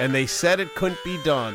and they said it couldn't be done.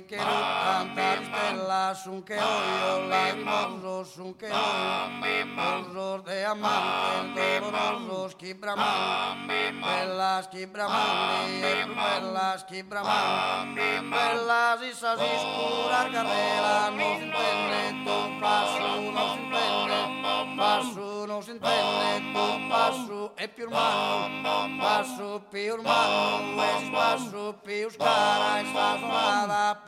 ikerut que sunkeo yo Lai mozos sunkeo Mozos de amanten Toro mozos kibraman Pelas kibraman Pelas kibraman Pelas isas iskurar carreras No s'entende tu passo No s'entende passo Non s'intende tu passo E più urmano Passo più urmano Passo più scara E sta suonata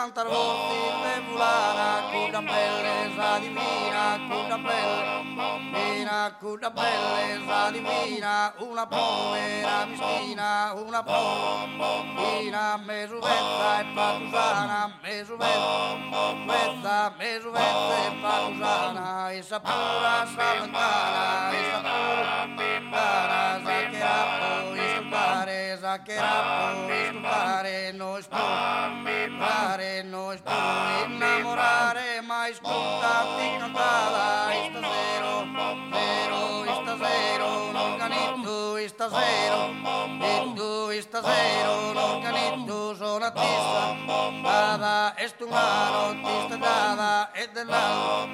cantar voces de fulana, cura belleza divina, cura belleza, cura belleza divina, una povera mistina, una poverina, me subetta e patusana, me subetta, me subetta e patusana, e sapura sa e sapura lontana, sa che la poi pare, zaqueira, pum, pare, nos pum, pare, nos pum, namorare, mas puta, fica andada, isto zero, zero, isto zero. L'organetto è stasera, e tu è stasera, l'organetto sono artista, dava e stumano, ti stava e denaro,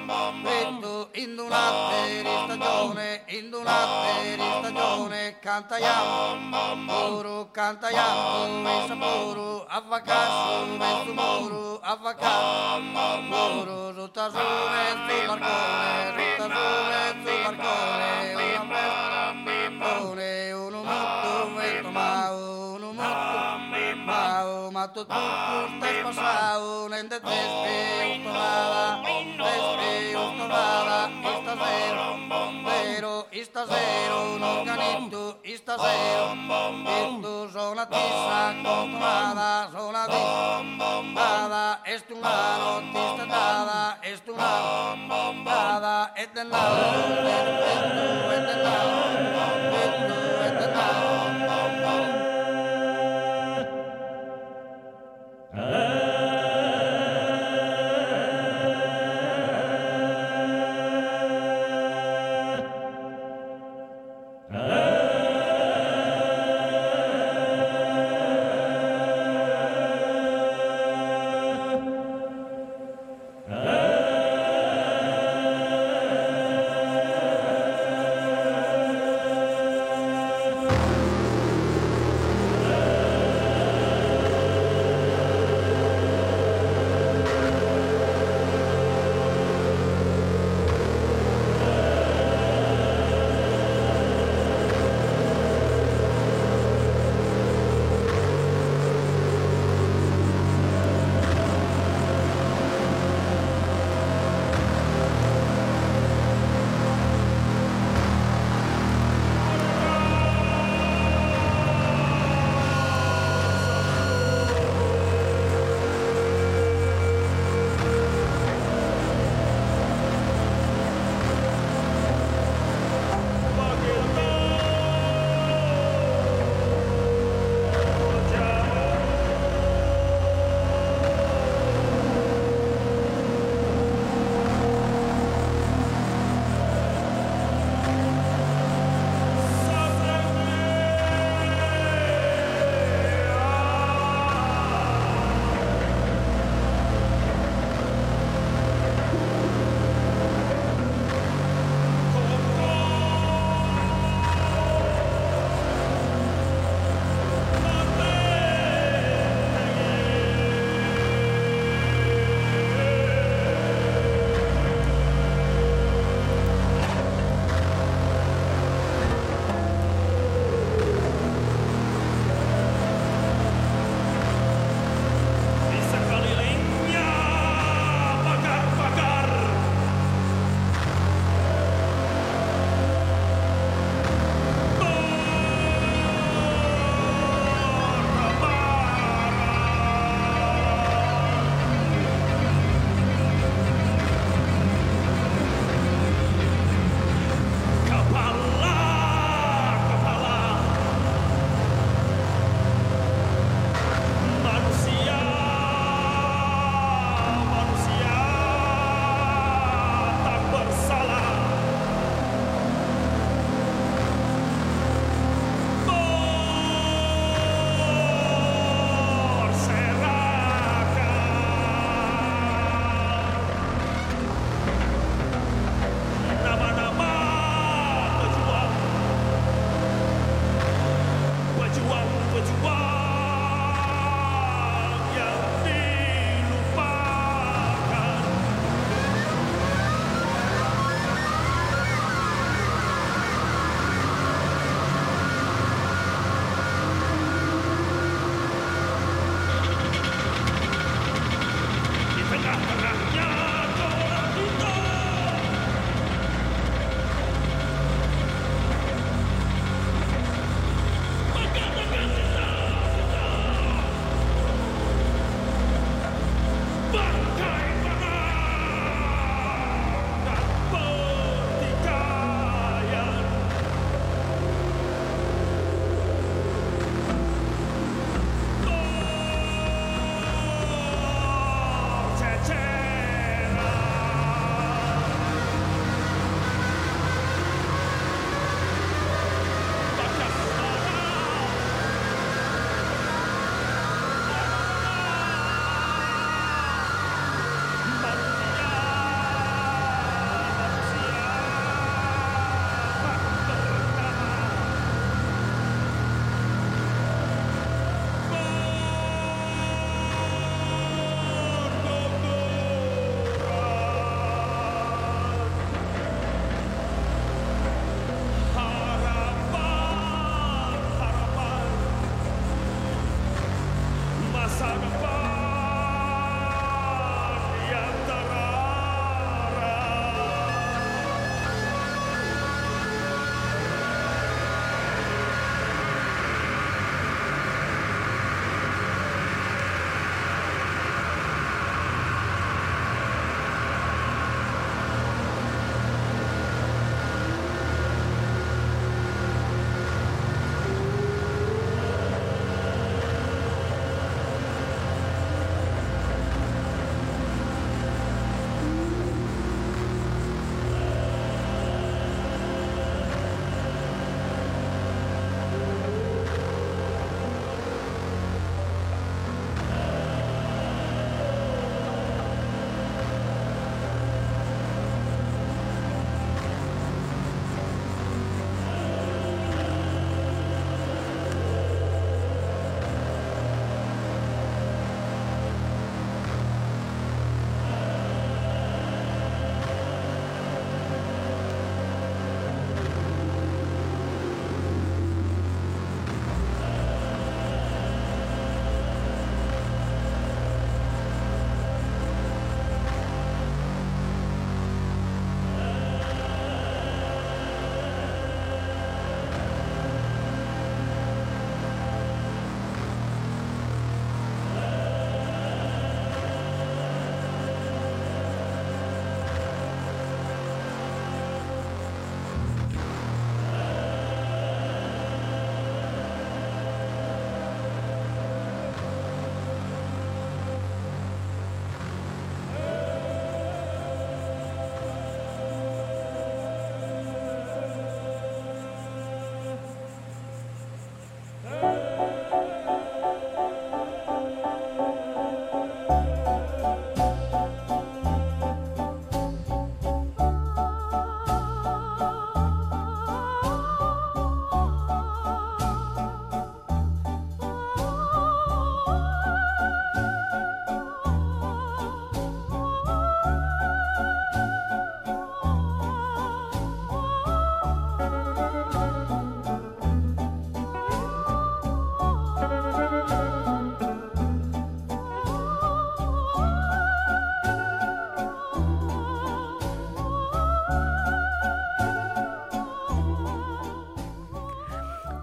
e tu in un latte di stagione, in un latte di stagione, cantaiamo, puro cantaiamo, e saporo, avvacasso, e stumoro, avvacasso, puro, rotasone, sul barcone, rotasone, sul barcone, una festa. tu estás pasado en de despeustomada, despeustomada, está cero, pero está cero, no canito, está cero, y tu sola tiza tiza, es tu mano, tista nada, es tu mano, nada, nada, es de nada, es de nada,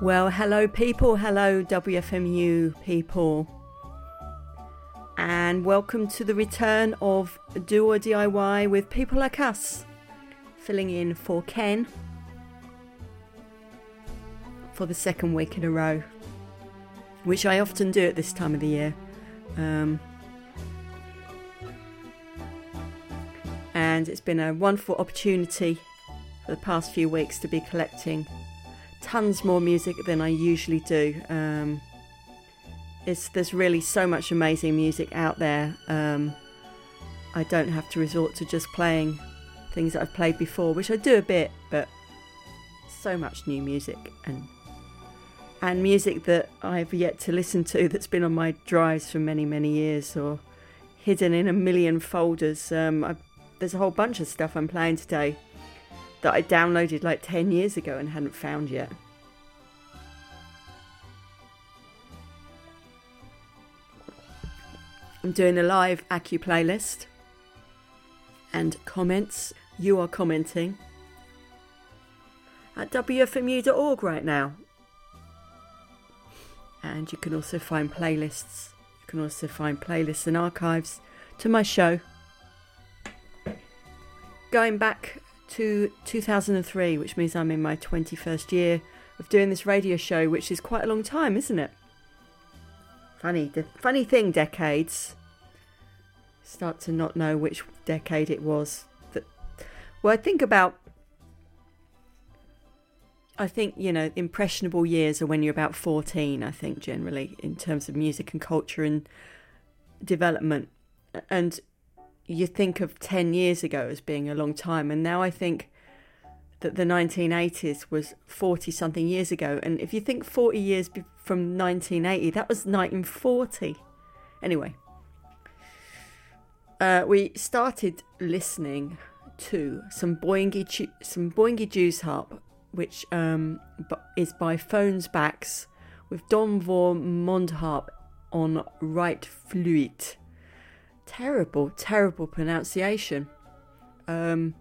Well, hello, people. Hello, WFMU people. And welcome to the return of Do or DIY with people like us. Filling in for Ken for the second week in a row, which I often do at this time of the year. Um, and it's been a wonderful opportunity for the past few weeks to be collecting tons more music than I usually do. Um, it's there's really so much amazing music out there. Um, I don't have to resort to just playing things that I've played before, which I do a bit, but so much new music and and music that I've yet to listen to that's been on my drives for many many years or hidden in a million folders. Um, I, there's a whole bunch of stuff I'm playing today that I downloaded like 10 years ago and hadn't found yet. I'm doing a live Acu playlist and comments. You are commenting at wfmu.org right now. And you can also find playlists. You can also find playlists and archives to my show. Going back to 2003, which means I'm in my 21st year of doing this radio show, which is quite a long time, isn't it? Funny, the funny thing, decades. Start to not know which decade it was. That, well, I think about. I think you know, impressionable years are when you're about 14. I think generally in terms of music and culture and development, and you think of 10 years ago as being a long time and now i think that the 1980s was 40 something years ago and if you think 40 years from 1980 that was 1940 anyway uh, we started listening to some Boingy, some Boingy Jews harp, which um, is by Phons Bakx with Don Vor Mondharp on right fluid. Terrible, terrible pronunciation. Um,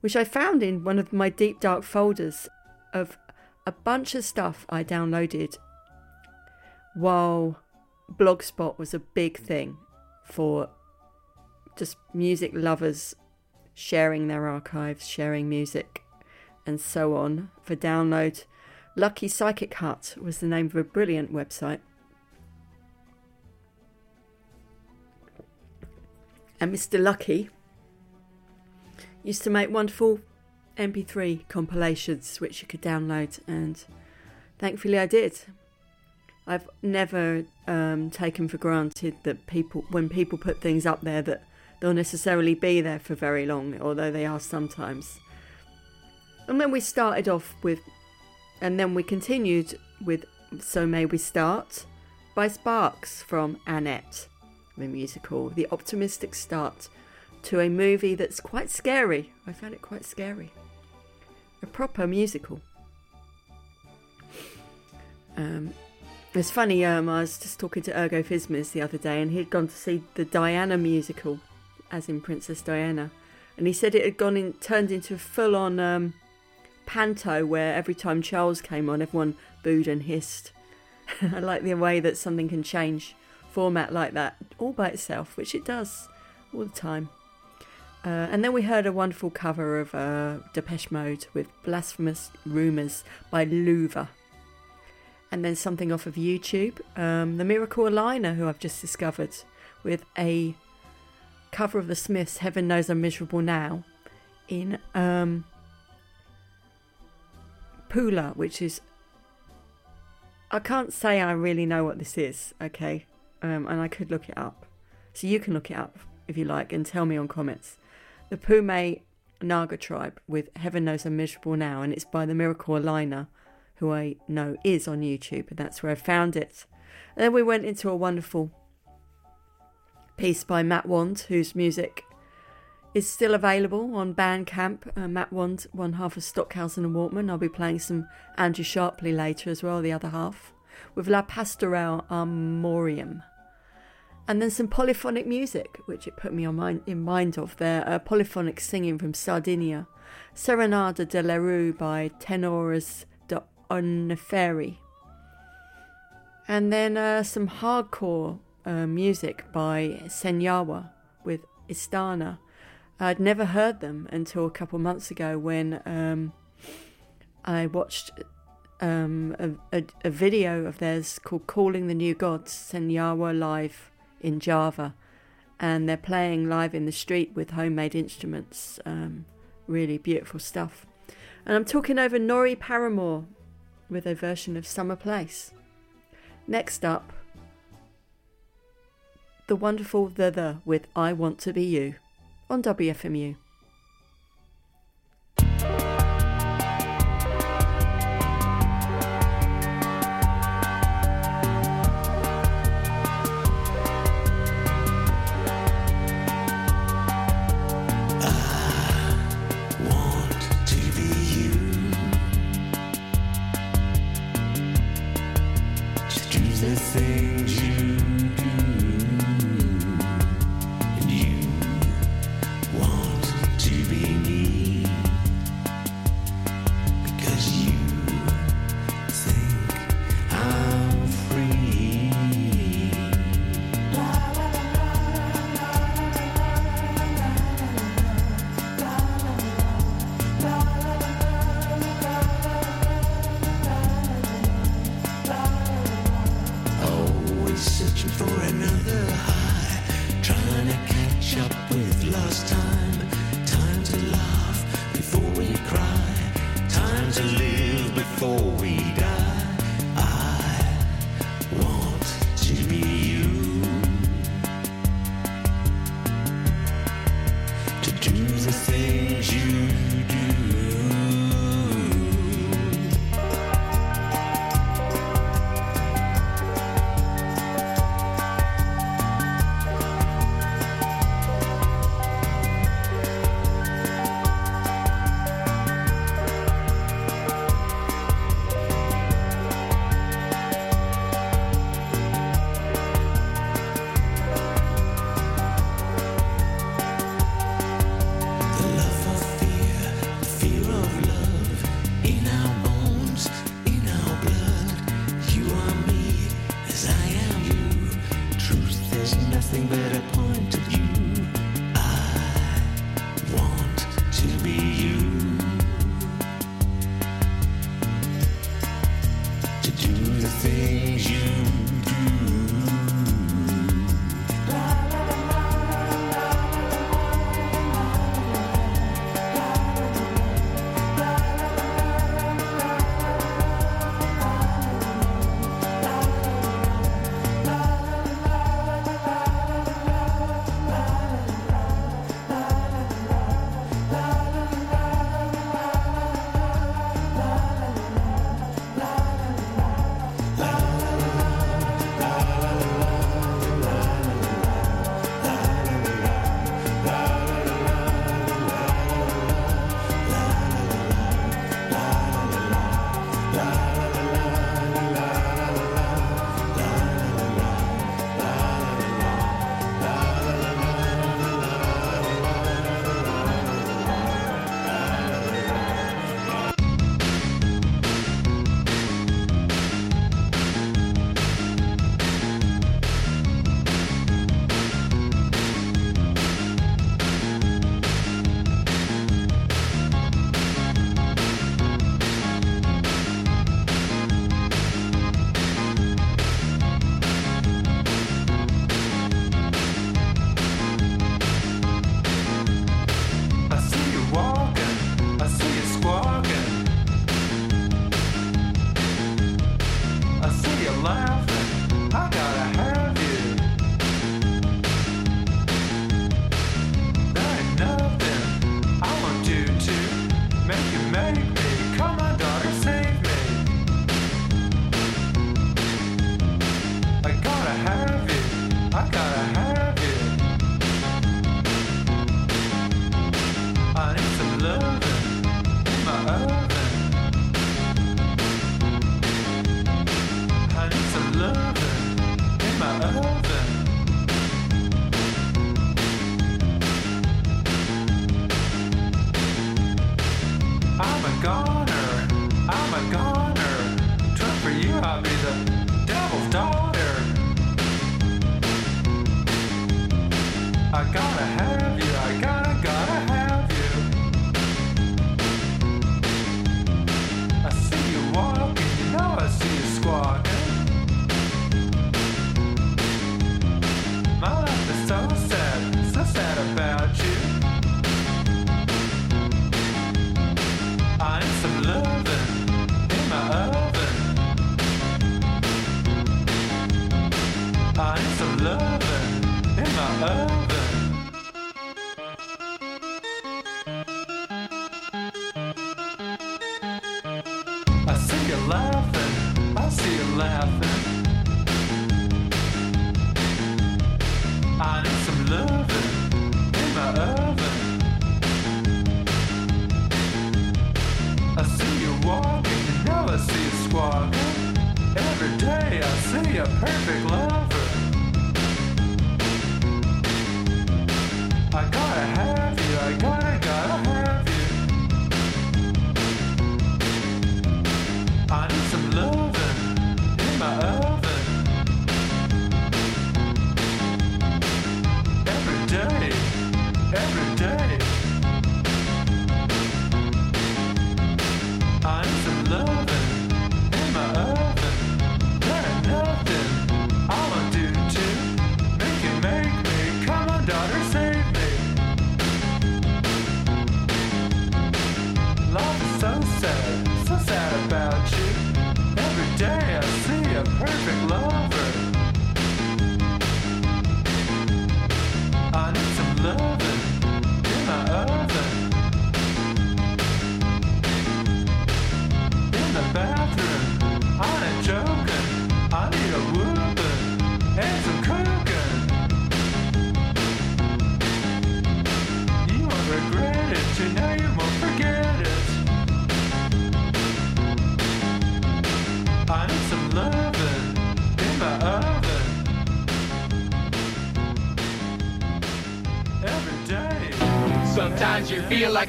which I found in one of my deep dark folders of a bunch of stuff I downloaded while Blogspot was a big thing for just music lovers sharing their archives, sharing music, and so on for download. Lucky Psychic Hut was the name of a brilliant website. And Mr. Lucky used to make wonderful MP3 compilations which you could download, and thankfully I did. I've never um, taken for granted that people, when people put things up there, that they'll necessarily be there for very long, although they are sometimes. And then we started off with, and then we continued with So May We Start by Sparks from Annette, the musical, the optimistic start to a movie that's quite scary. I found it quite scary. A proper musical. Um, it's funny, um, I was just talking to Ergo Phizmiz the other day, and he'd gone to see the Diana musical, as in Princess Diana, and he said it had gone in, turned into a full-on um, panto where every time Charles came on, everyone booed and hissed. I like the way that something can change format like that all by itself, which it does all the time. Uh, and then we heard a wonderful cover of uh, Depeche Mode with Blasphemous Rumours by Lluva. And then something off of YouTube, um, The Miracle Aligner, who I've just discovered, with a cover of The Smiths, Heaven Knows I'm Miserable Now, in um, Poula, which is. I can't say I really know what this is, okay? Um, and I could look it up. So you can look it up if you like and tell me on comments the Poumai Naga tribe with Heaven Knows I'm Miserable Now, and it's by the Miracle Aligner, who I know is on YouTube, and that's where I found it. And then we went into a wonderful piece by Matt Wand, whose music is still available on Bandcamp. Uh, Matt Wand, one half of Stockhausen and Walkman. I'll be playing some Andrew Sharpley later as well, the other half, with La Pastourelle Armourium and then some polyphonic music, which it put me on mind, in mind of there. Uh, polyphonic singing from Sardinia, Serenada de Lerru by Tenores de Oniferi, and then uh, some hardcore uh, music by Senyawa with Istana. I'd never heard them until a couple months ago when um, I watched um, a, a, a, video of theirs called Calling the New Gods, Senyawa Live in Java, and they're playing live in the street with homemade instruments. Um, really beautiful stuff. And I'm talking over Norrie Paramor with a version of Summer Place. Next up, the wonderful The The with I Want to Be You on WFMU. I gotta have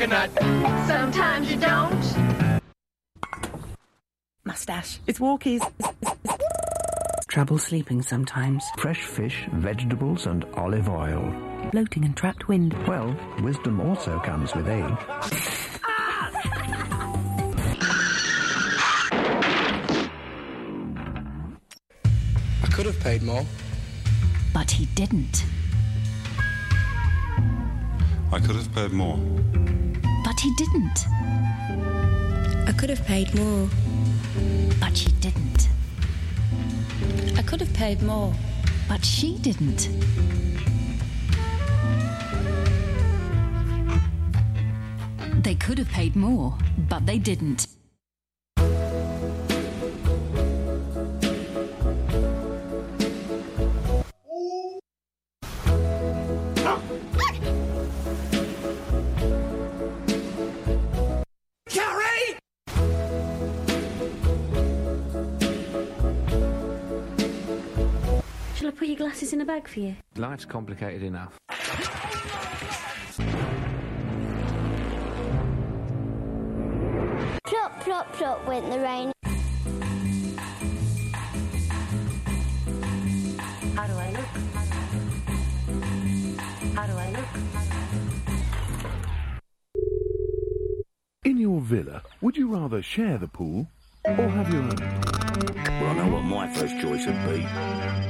a nut. Sometimes you don't. Mustache. It's walkies. Trouble sleeping sometimes. Fresh fish, vegetables, and olive oil. Bloating and trapped wind. Well, wisdom also comes with age. I could have paid more. But he didn't. I could have paid more. He didn't. I could have paid more. But she didn't. I could have paid more. But she didn't. They could have paid more, but they didn't. You? Life's complicated enough. Plop, plop, plop went the rain. How do I look? How do I look? In your villa, would you rather share the pool or have your own? Well, I know what my first choice would be.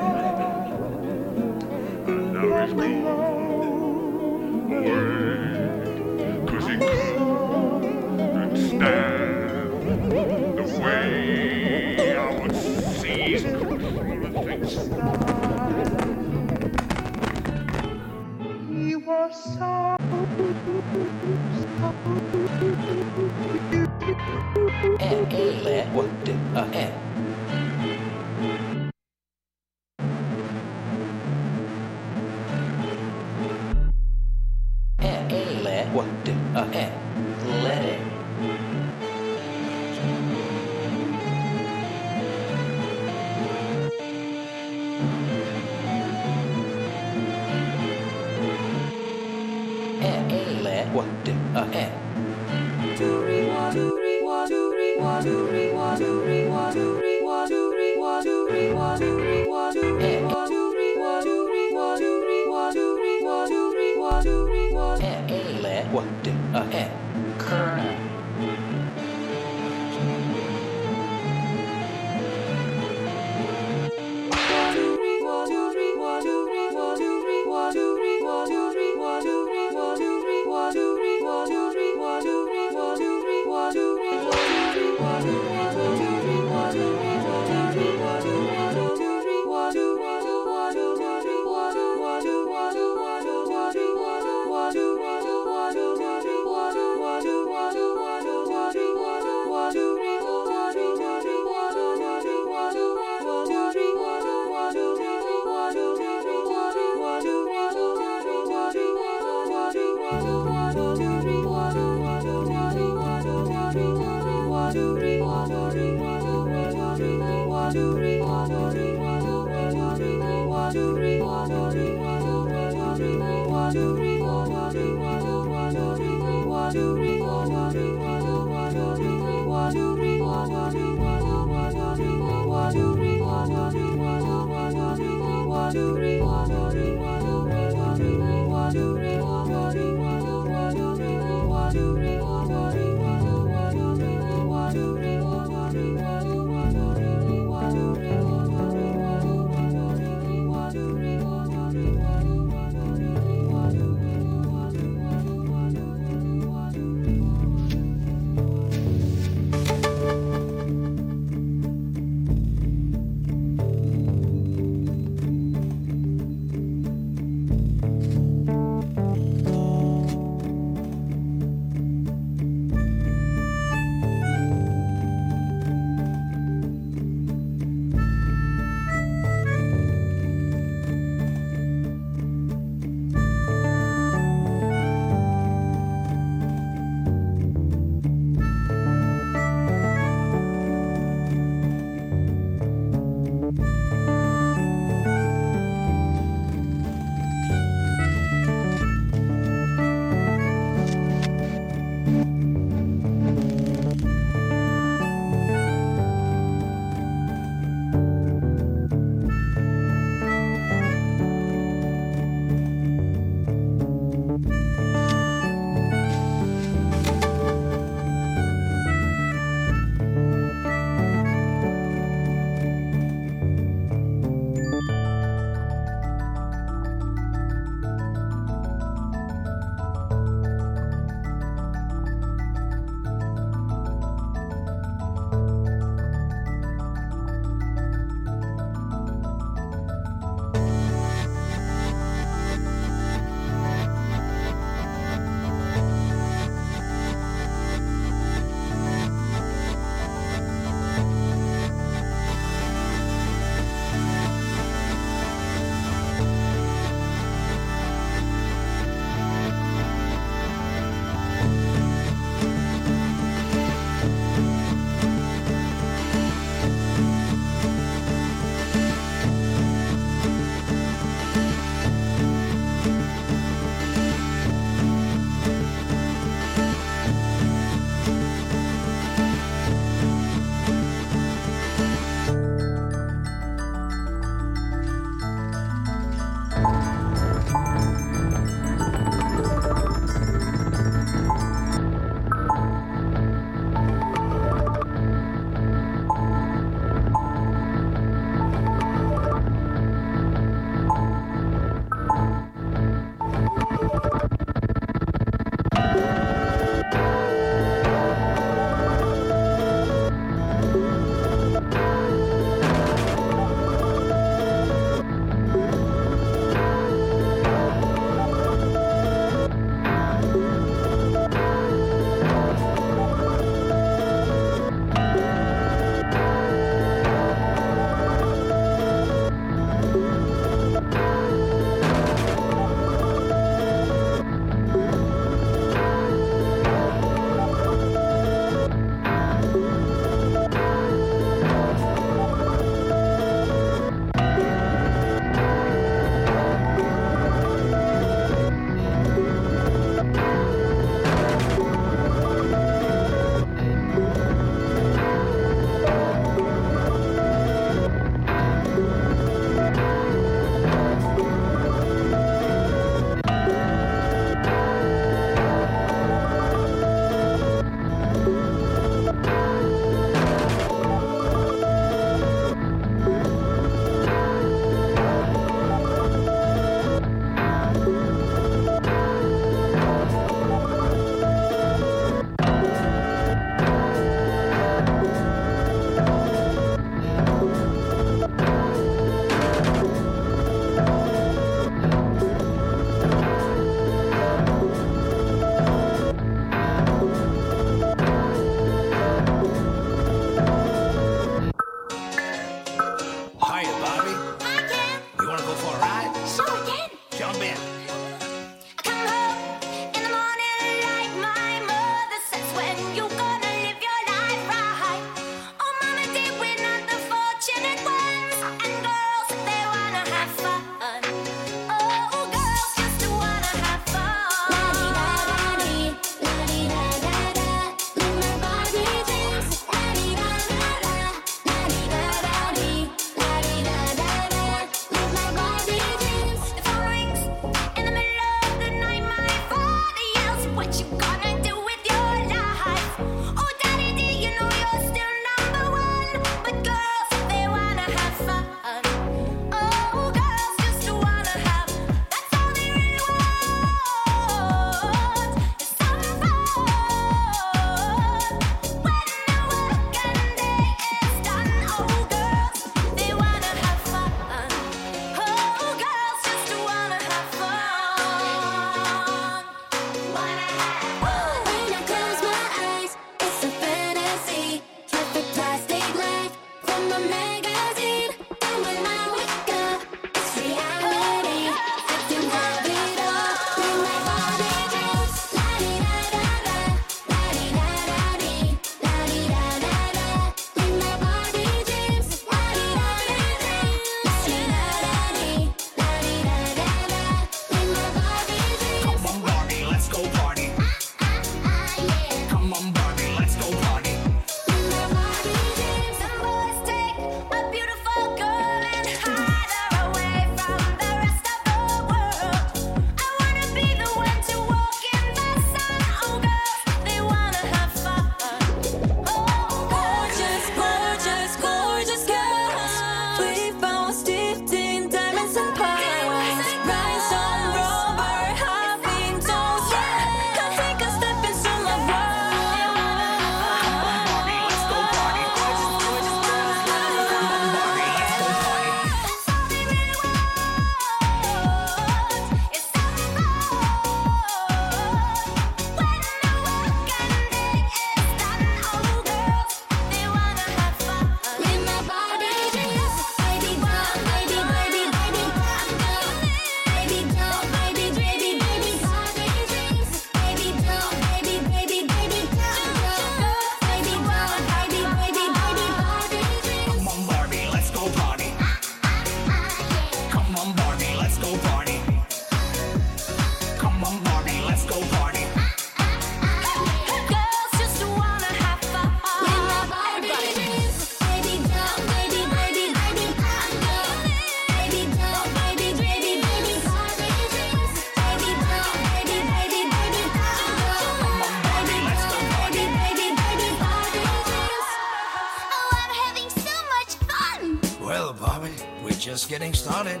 started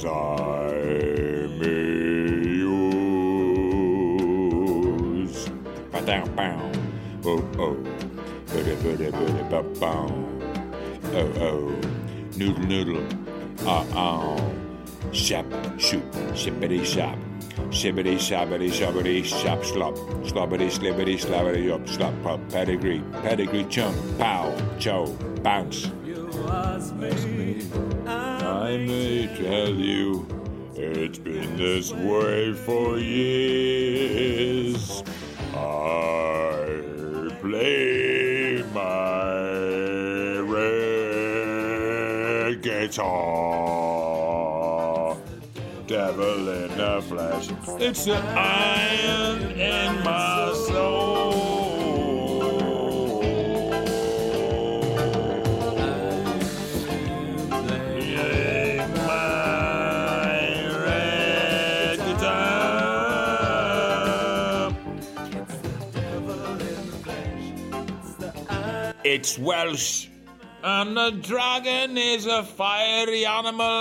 as I may use. Bow bow. Oh, oh. Booty, booty, booty, bow bow. Oh, oh. Noodle, noodle. Ah ah. Shap shoot, shippity shap. Shibbity, shabbity, shabbity, shop, slop. Slobbity, slibbity, slabbity, up, slop, pop, pedigree, pedigree, chump, pow, chow, bounce. You asked me. I may tell you, it's been this way for years. I play my red guitar. Devil in the flesh, it's the iron in my It's Welsh. And the dragon is a fiery animal.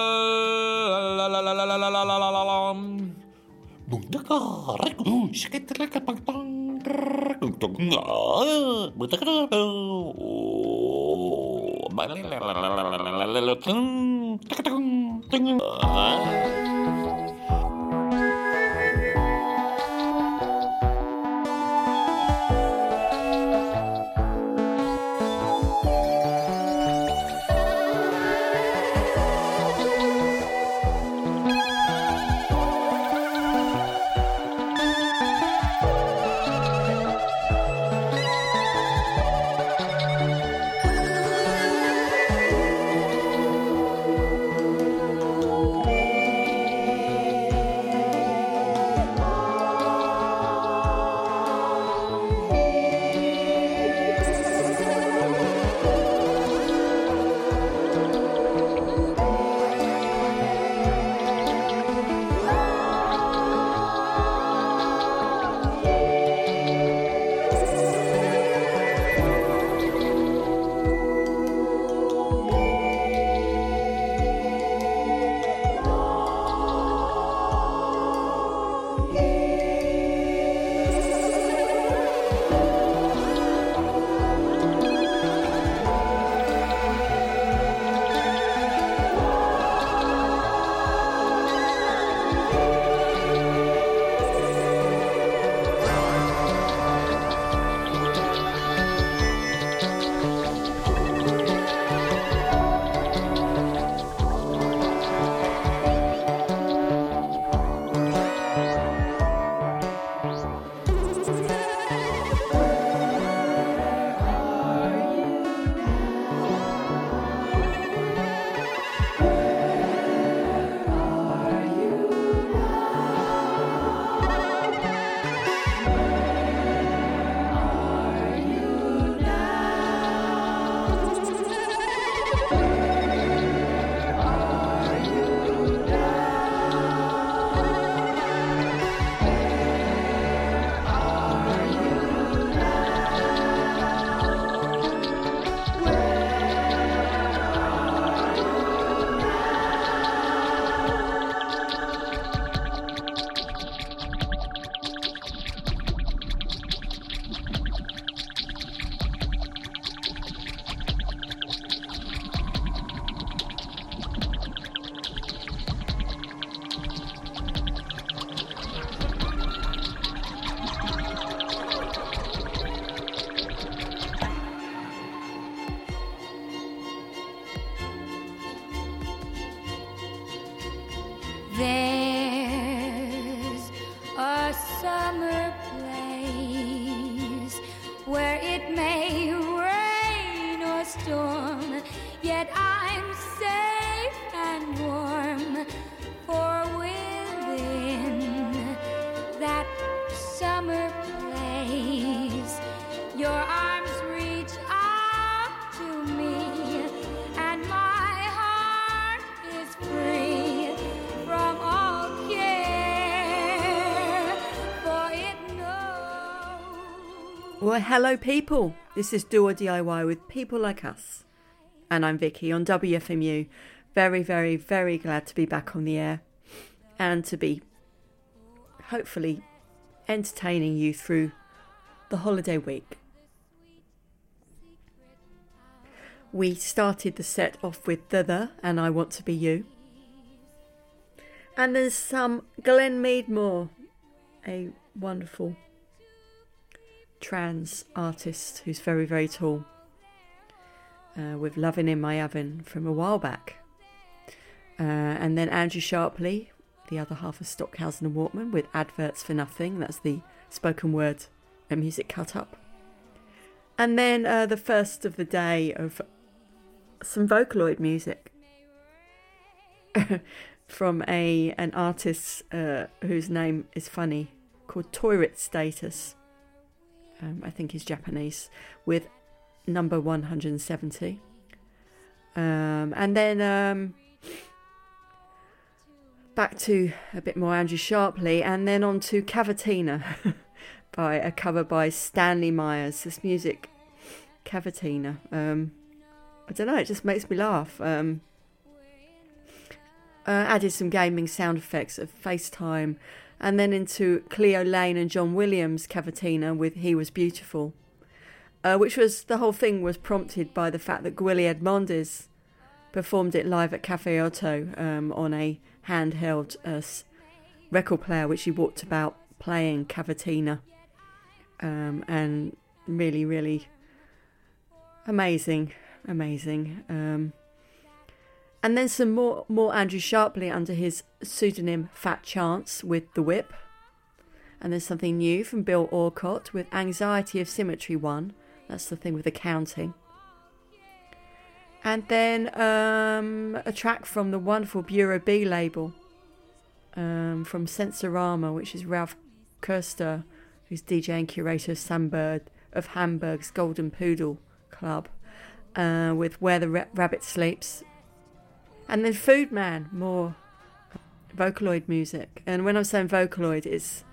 Well, hello, people. This is Do or DIY with people like us. And I'm Vicky on WFMU. Very, very, very glad to be back on the air and to be hopefully entertaining you through the holiday week. We started the set off with The The and I Want to Be You. And there's some Glen Meadmore, a wonderful trans artist who's very, very tall, uh, with Loving in My Oven from a while back. Uh, and then Andrew Sharpley, the other half of Stockhausen and Walkman, with Adverts for Nothing. That's the spoken word and music cut up. And then uh, the first of the day of some Vocaloid music. from a an artist uh, whose name is funny called Toilet Status. Um, I think he's Japanese with number 170. Um, and then um, back to a bit more Andrew Sharpley, and then on to Cavatina by a cover by Stanley Myers. This music, Cavatina. Um, I don't know, it just makes me laugh. Um, uh, added some gaming sound effects of FaceTime, and then into Cleo Laine and John Williams' Cavatina with He Was Beautiful. Uh, which was the whole thing was prompted by the fact that Gwilly Edmondez performed it live at Cafe OTO um, on a handheld uh, record player, which he walked about playing Cavatina, um, and really, really amazing, amazing. Um, and then some more, more Andrew Sharpley under his pseudonym Fat Chance with The Whip. And there's something new from Bill Orcutt with Anxiety of Symmetry 1. That's the thing with the counting. And then um, a track from the wonderful Bureau B label um, from Sensorama, which is Ralf Köster, who's DJ and curator of Sunbird of Hamburg's Golden Pudel Club, uh, with Where the Ra- Rabbit Sleeps. And then Foodman, more Vocaloid music. And when I'm saying Vocaloid, it's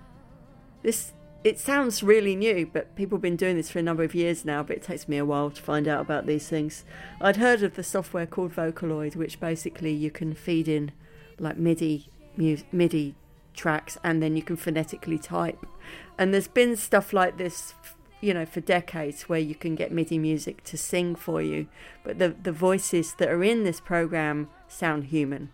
this it sounds really new, but people have been doing this for a number of years now, but it takes me a while to find out about these things. I'd heard of the software called Vocaloid, which basically you can feed in like MIDI MIDI tracks and then you can phonetically type. And there's been stuff like this, you know, for decades where you can get MIDI music to sing for you, but the the voices that are in this program sound human.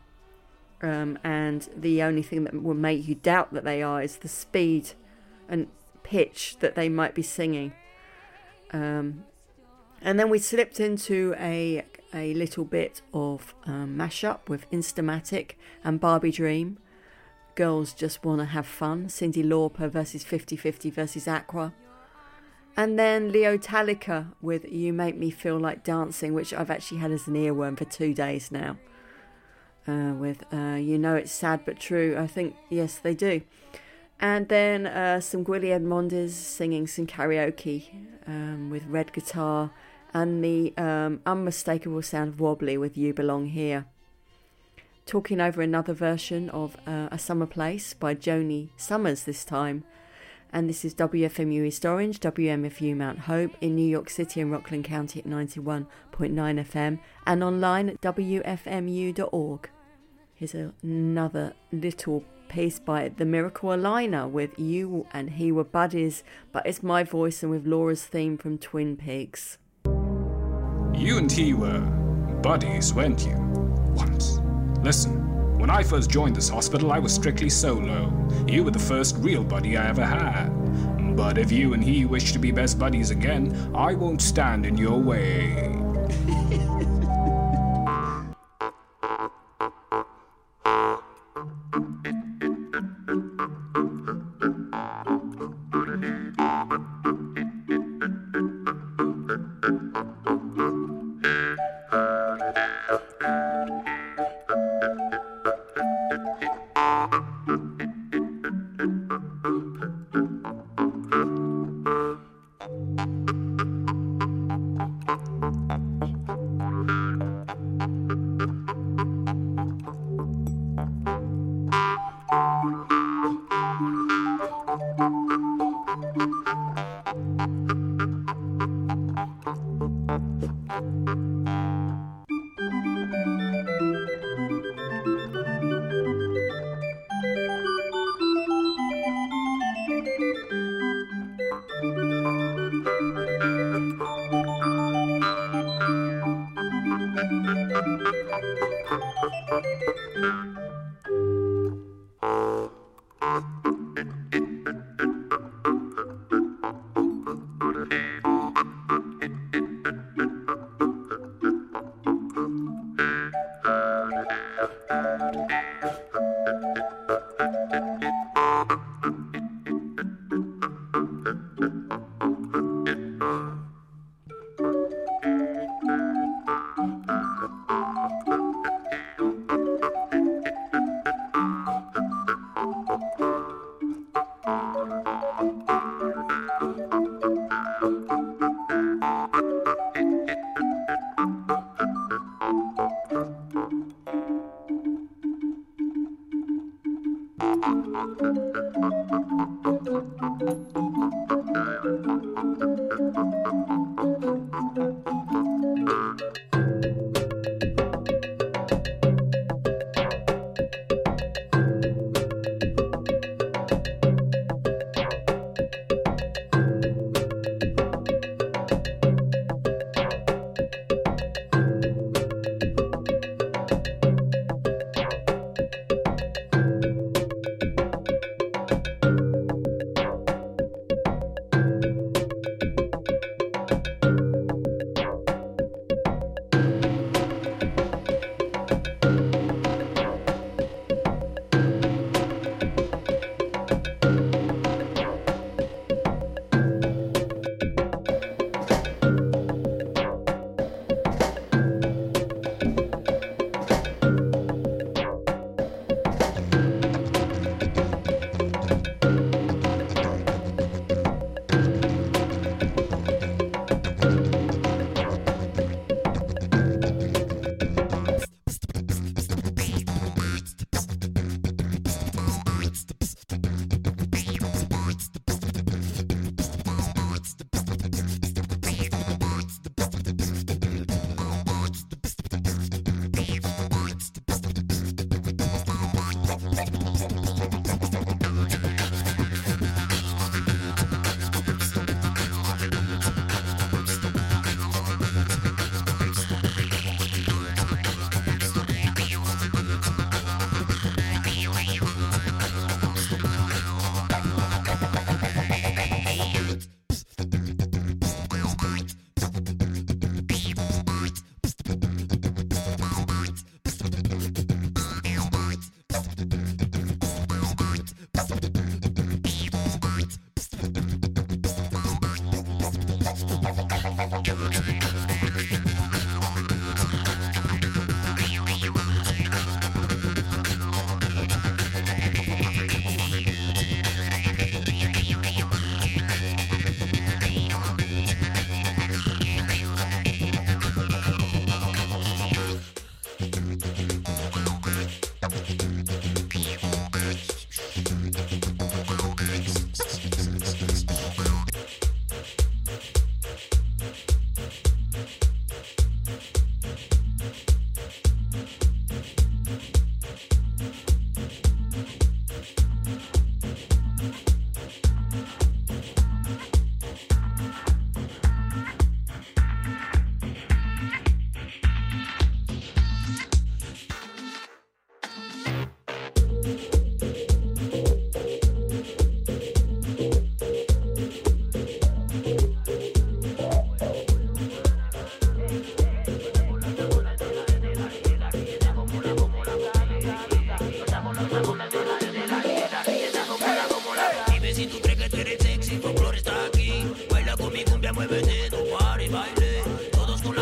Um, and the only thing that will make you doubt that they are is the speed and pitch that they might be singing. Um, and then we slipped into a a little bit of um, mashup with Instamatic and Barbie Dream. Girls just want to have fun. Cyndi Lauper versus 50-50 versus Aqua. And then Leotallica with You Make Me Feel Like Dancing, which I've actually had as an earworm for two days now. Uh, with uh, You Know It's Sad But True. I think, yes, they do. And then uh, some Gwilly Edmondez singing some karaoke um, with red guitar and the um, unmistakable sound of Wobbly with You Belong Here. Talking over another version of uh, A Summer Place by Joanie Sommers this time. And this is WFMU East Orange, WMFU Mount Hope in New York City and Rockland County at 91.9 FM and online at WFMU.org. Here's another little piece by The Miracle Aligner with You and He Were Buddies, but it's my voice and with Laura's theme from Twin Peaks. You and he were buddies, weren't you? Once. Listen, when I first joined this hospital, I was strictly solo. You were the first real buddy I ever had. But if you and he wish to be best buddies again, I won't stand in your way.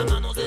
las manos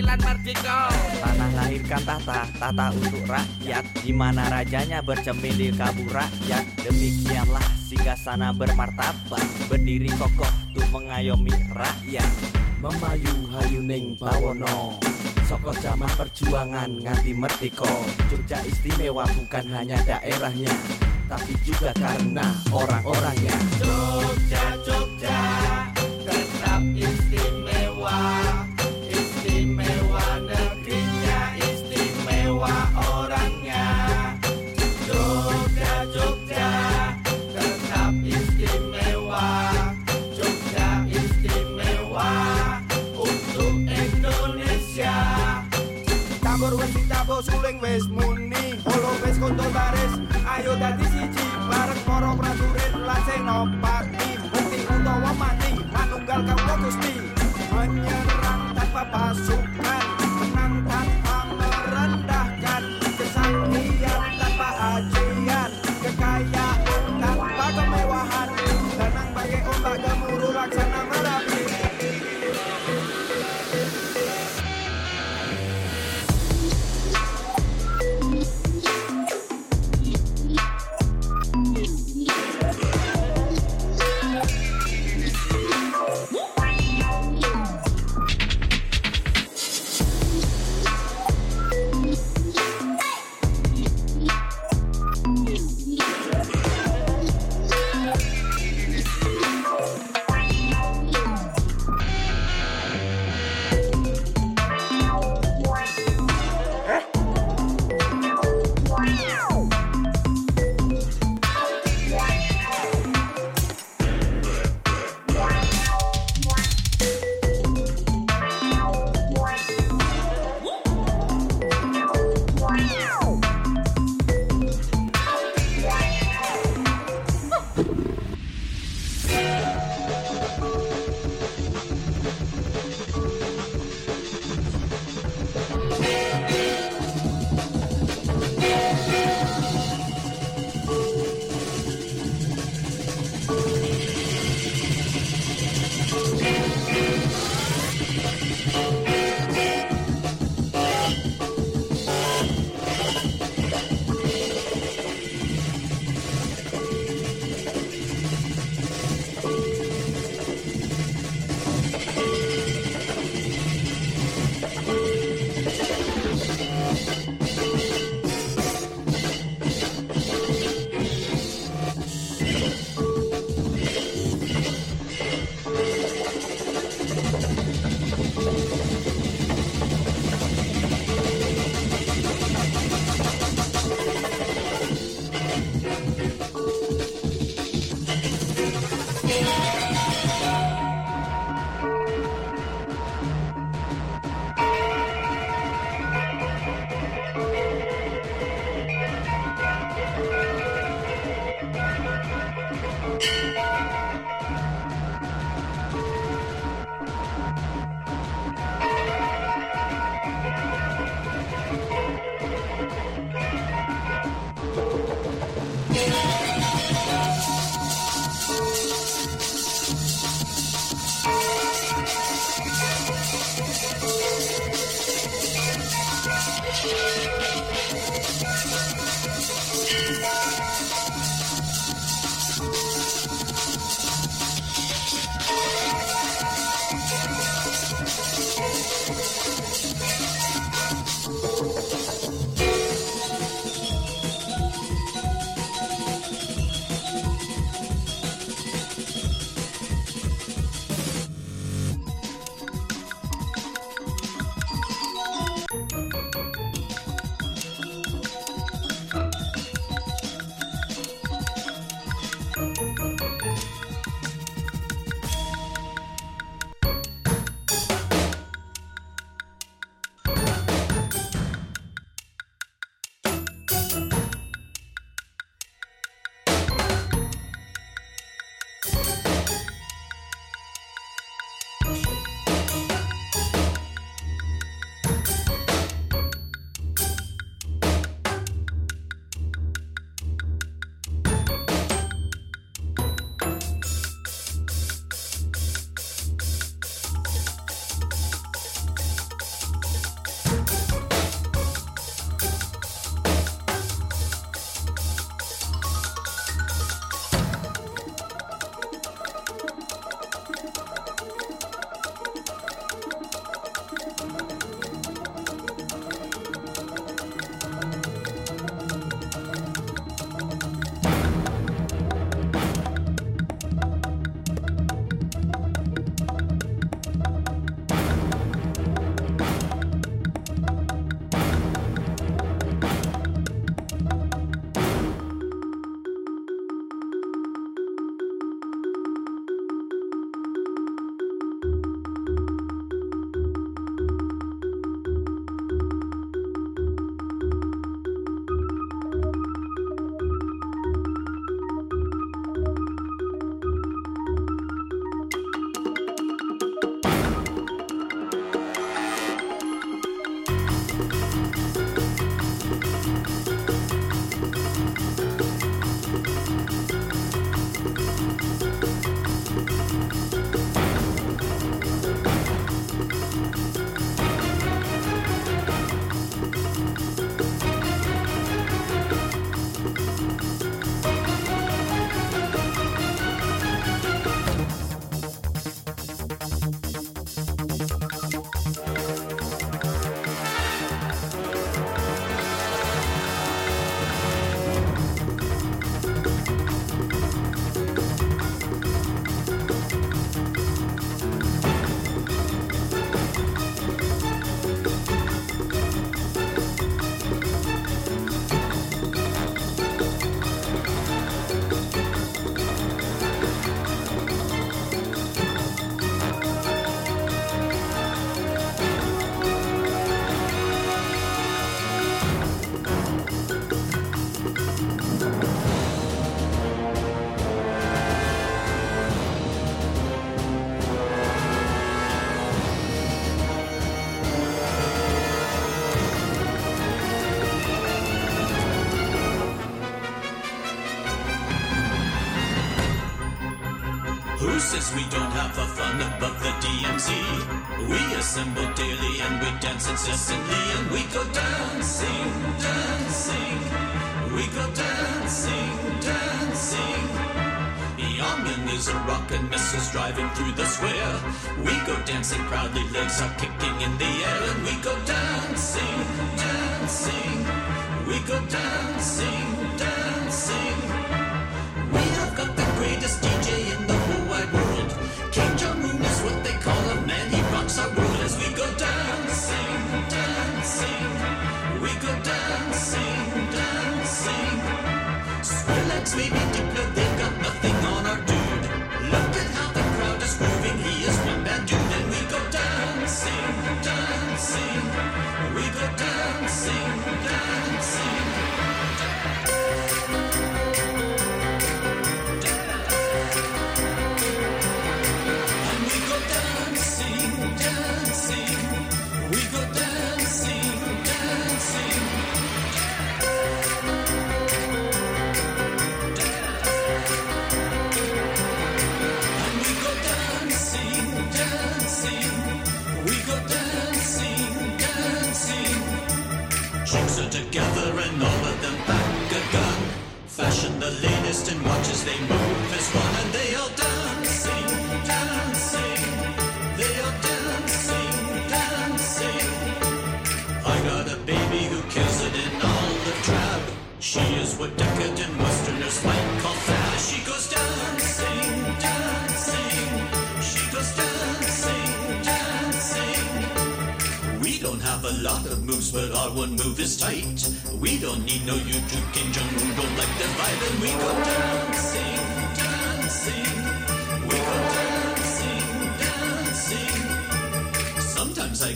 lan merdeka Tanah lahirkan tahta, tata untuk rakyat. Di mana rajanya bercermin di kabur rakyat Demikianlah singgah sana bermartabat. Berdiri kokoh untuk mengayomi rakyat. Memayu hayuning bawono Soko zaman perjuangan nganti merdeka. Jogja istimewa bukan hanya daerahnya Tapi juga karena orang-orangnya. Jogja dance incessantly and we go dancing, dancing. We go dancing, dancing. Young is a rocket missiles driving through the square. We go dancing proudly, legs are kicking in the air and we go dancing, dancing. We go dancing.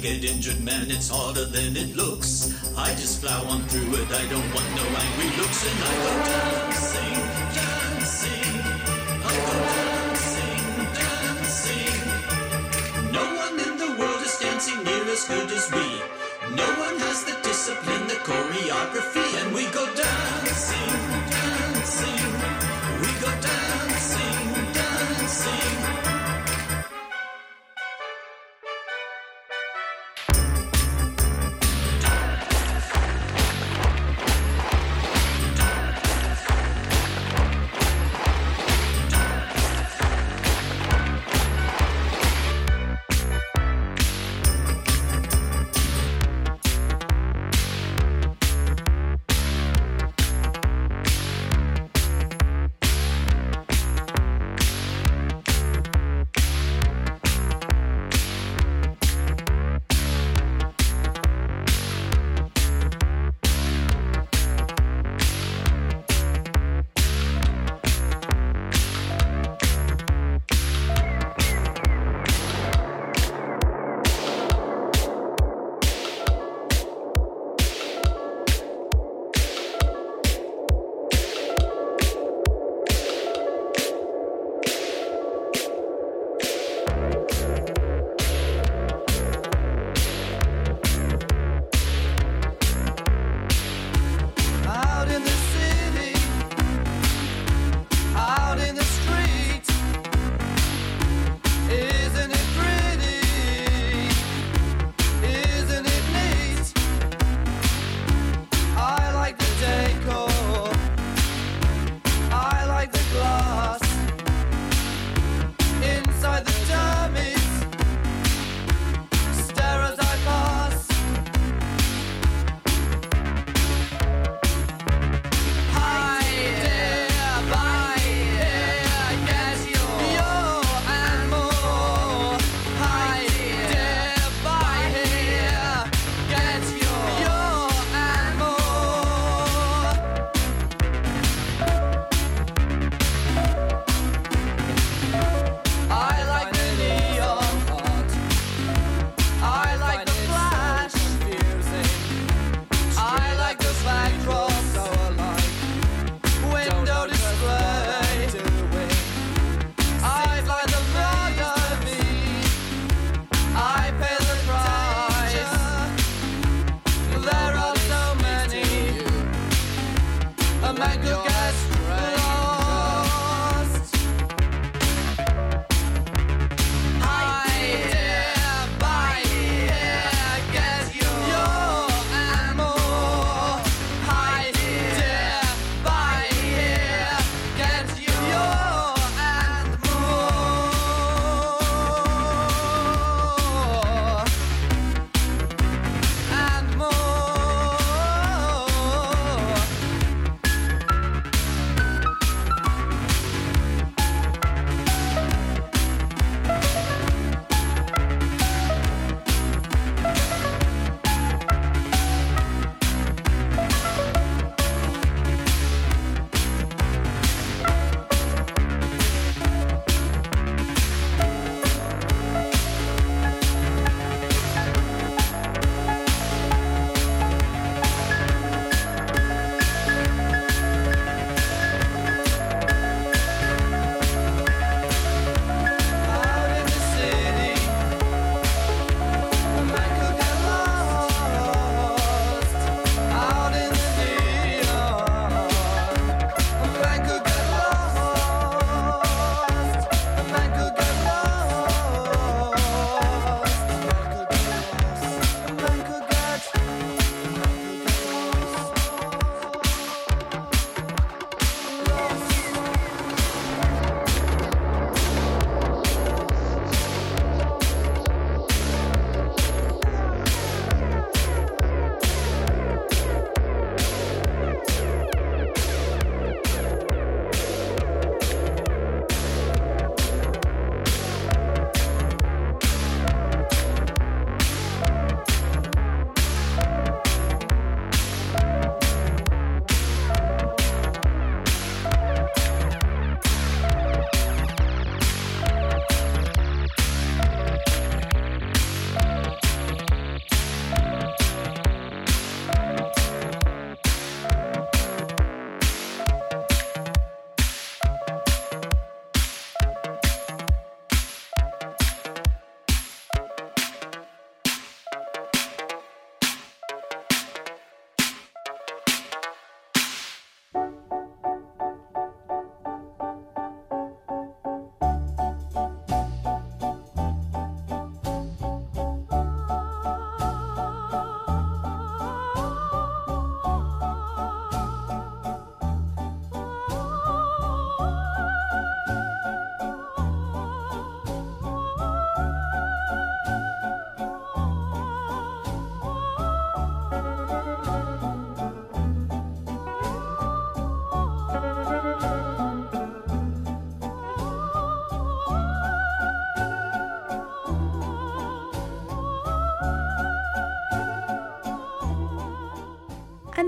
get injured, man, it's harder than it looks. I just plow on through it, I don't want no angry looks, and I go dancing, dancing. I go dancing, dancing. No one in the world is dancing near as good as we. No one has the discipline, the choreography, and we go dancing. dancing.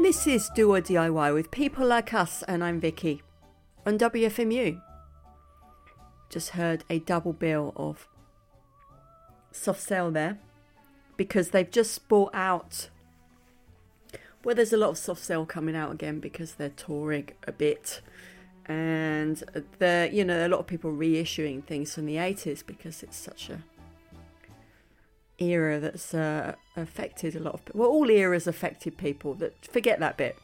This is Do or DIY with people like us, and I'm Vicky on WFMU. Just heard a double bill of Soft Cell there because they've just bought out. Well, there's a lot of Soft Cell coming out again because they're touring a bit, and the you know a lot of people reissuing things from the 80s because it's such a era that's uh, affected a lot of well all eras affected people that forget that bit.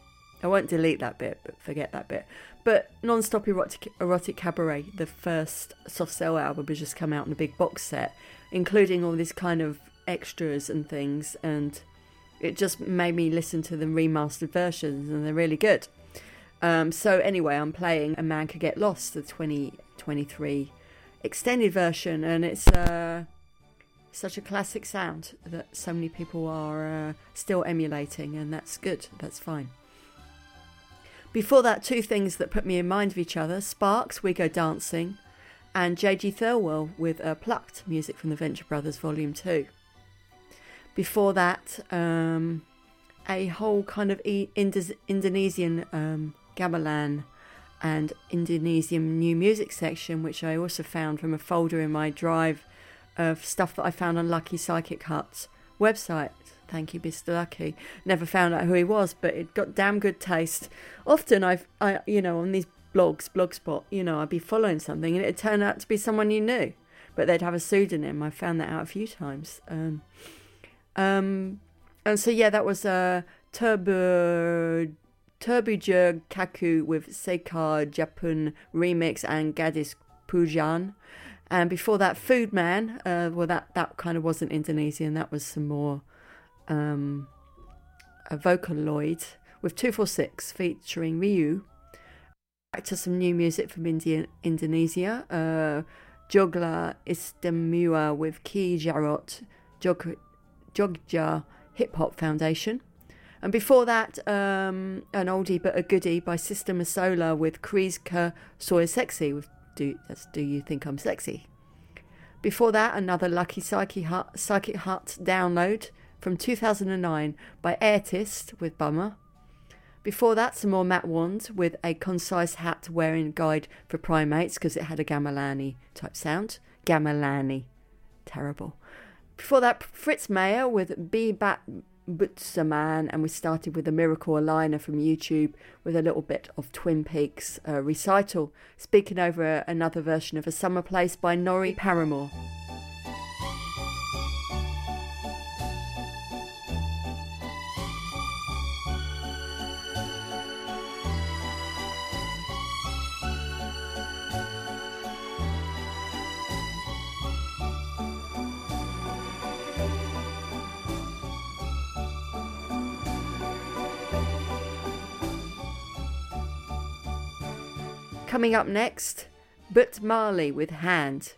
I won't delete that bit but forget that bit. But non-stop erotic, erotic cabaret the first soft cell album has just come out in a big box set including all these kind of extras and things and it just made me listen to the remastered versions and they're really good. Um, so anyway i'm playing a man could get lost the 2023 extended version and it's uh such a classic sound that so many people are uh, still emulating, and that's good, that's fine. Before that, two things that put me in mind of each other Sparks, We Go Dancing, and J.G. Thirlwell with uh, Plucked, music from the Venture Brothers Volume 2. Before that, um, a whole kind of Indo- Indonesian um, gamelan and Indonesian new music section, which I also found from a folder in my drive of stuff that I found on Lucky Psychic Hut's website. Thank you, Mr. Lucky. Never found out who he was, but it got damn good taste. Often I've, I, you know, on these blogs, Blogspot, you know, I'd be following something and it'd turn out to be someone you knew, but they'd have a pseudonym. I found that out a few times. Um, um, and so yeah, that was a uh, Turbo Turbujug Kaku with Sekar Japun remix and Gadis Pujan. And before that, Foodman. Uh, well, that that kind of wasn't Indonesian. That was some more um, a Vocaloid with two four six featuring Ryu. Back to some new music from India, Indonesia. Uh, Jogja Istimewa with Ki Jarot Jog, Jogja Hip Hop Foundation. And before that, um, an oldie but a goodie by Sister Masola with Kriska Soy Sexy with do that's Do You Think I'm Sexy? Before that, another Lucky Psychic Hut, Psychic Hut download from 2009 by Artist with Bummer. Before that, some more Matt Wand with a concise hat wearing guide for primates because it had a gamelani type sound. Gamelani. Terrible. Before that, Fritz Mayer with Be Bat Butzaman, and we started with a Miracle Aligner from YouTube with a little bit of Twin Peaks uh, recital, speaking over another version of A Summer Place by Norrie Paramor. Coming up next, But Marley with Hand.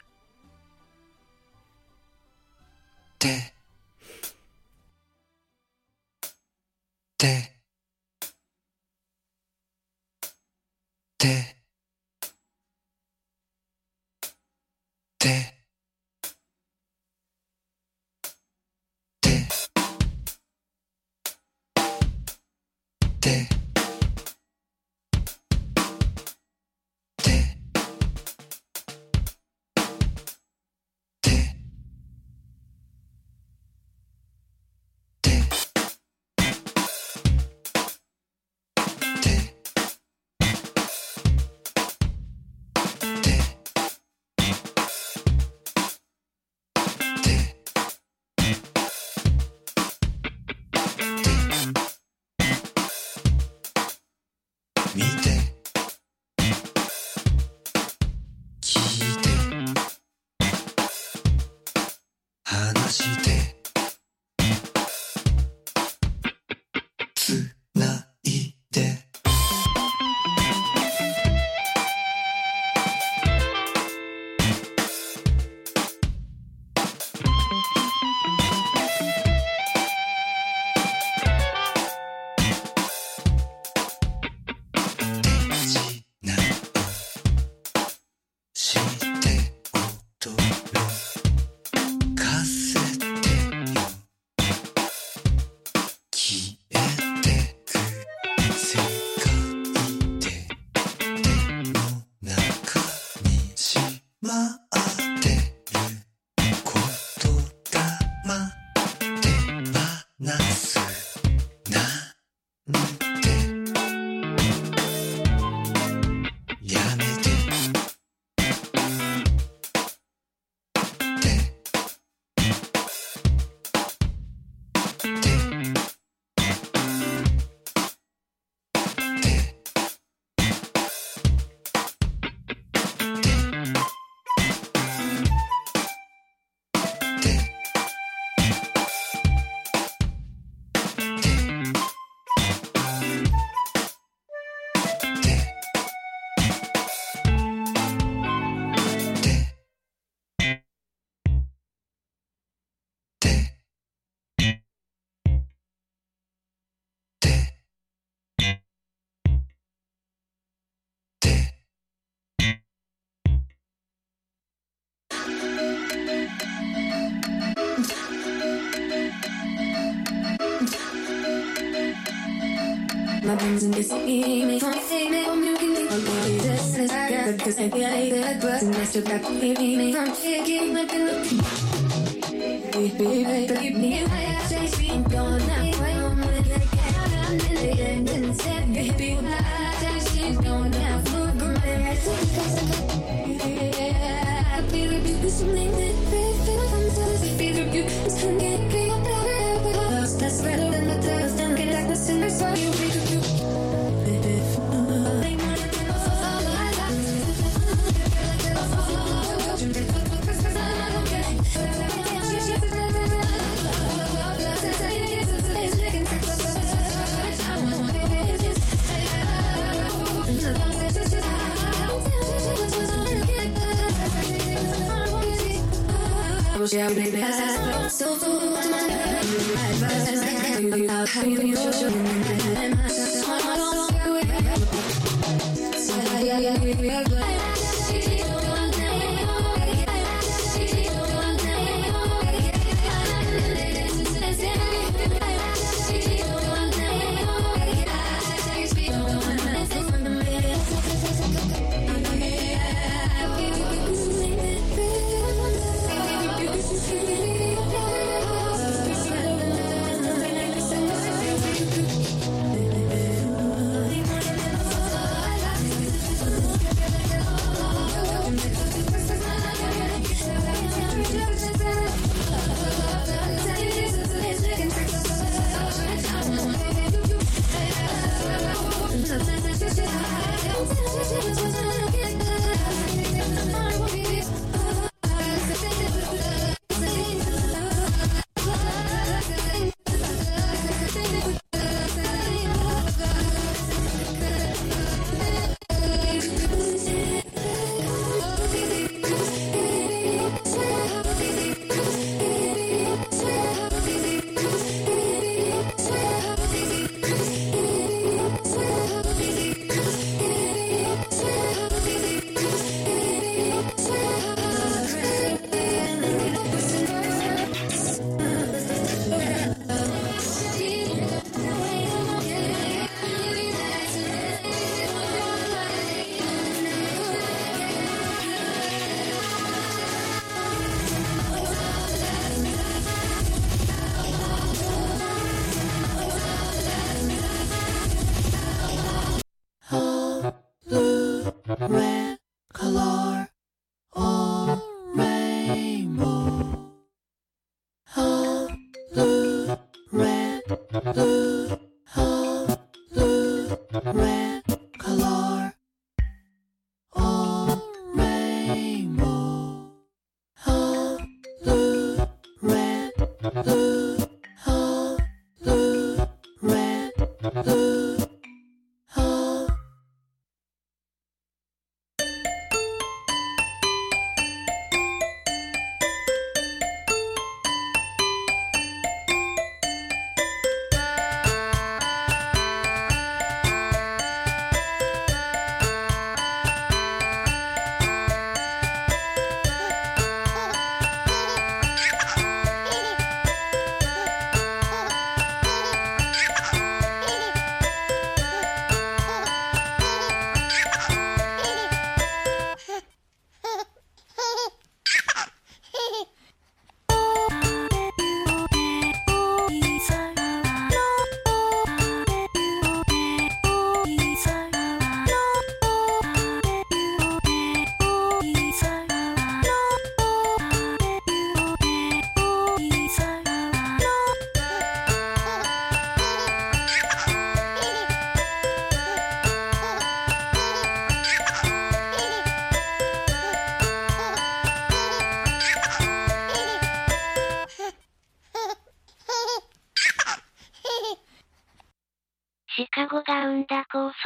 to that baby. I'm taking my Baby, baby, baby. I say she gone that way. I'm gonna get out of the end and say, baby, I say she's gone that way. Yeah, I feel rebuke this morning. I feel I'm so I feel rebuke. It's gonna get me up. That's better than the dust. Don't get like the sinner, so you baby. So full my. I'm out how. I'm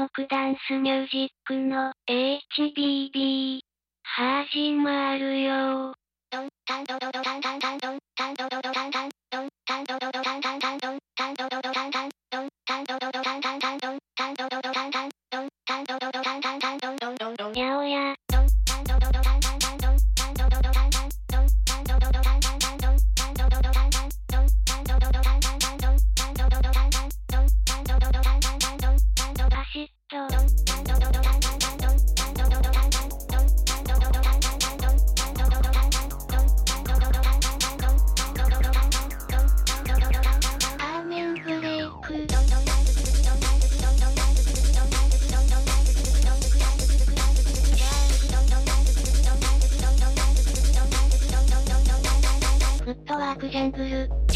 速ダンスミュージックの HBB 始まるよドンタンドドドタンタンタンドンタンドドドタンタンドンタンドドドタンタンタンドンタンドドドタンタンドンタンドドドタンタンタンドンタンドドドタンタンドンタンドドドタンタンタンドンドンドンドンやおやドンタンドドドタンタンタンドンタンドドドタンタンドンタンドドドタンタンタンドンタンドドドタンタンドンタンドドドタンし、どどん、どんどどどたんどんどんどん、どんどどどんどんどん、どんどどどんどんどんどん、どんどどどんどんどん、どんどどどんどんどんどん、たんどどどたんたんどん、たんどどどたんたんどん、アーメンブレイク、どんどんどん。フットワークジャングル。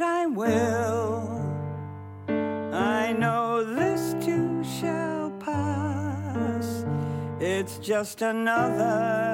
Yet I will. I know this too shall pass. It's just another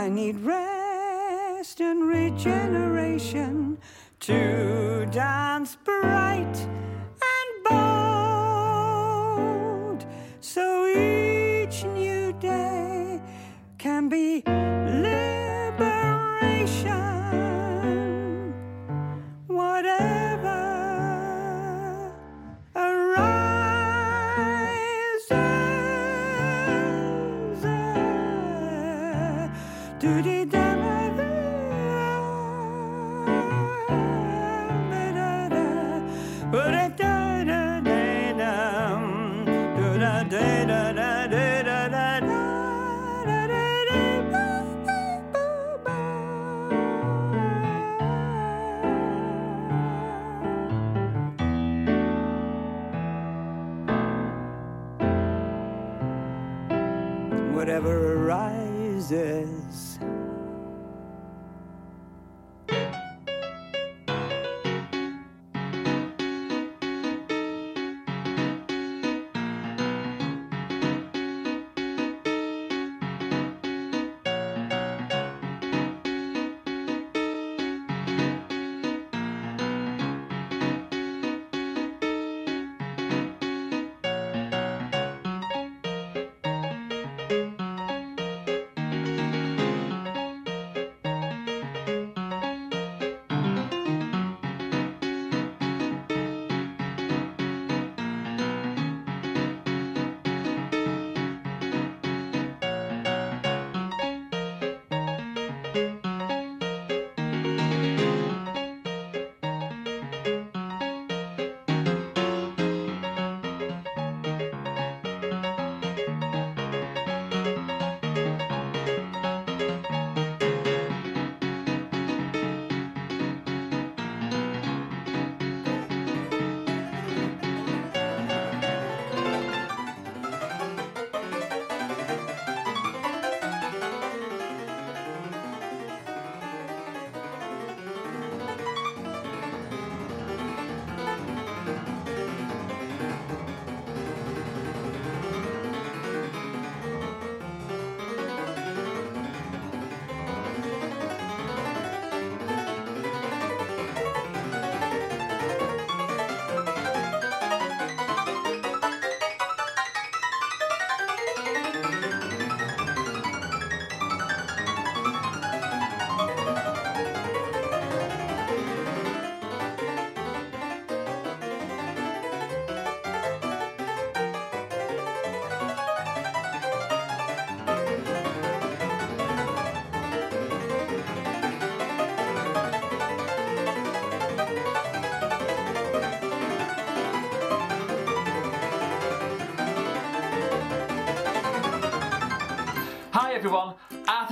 I need rest and regeneration to dance bright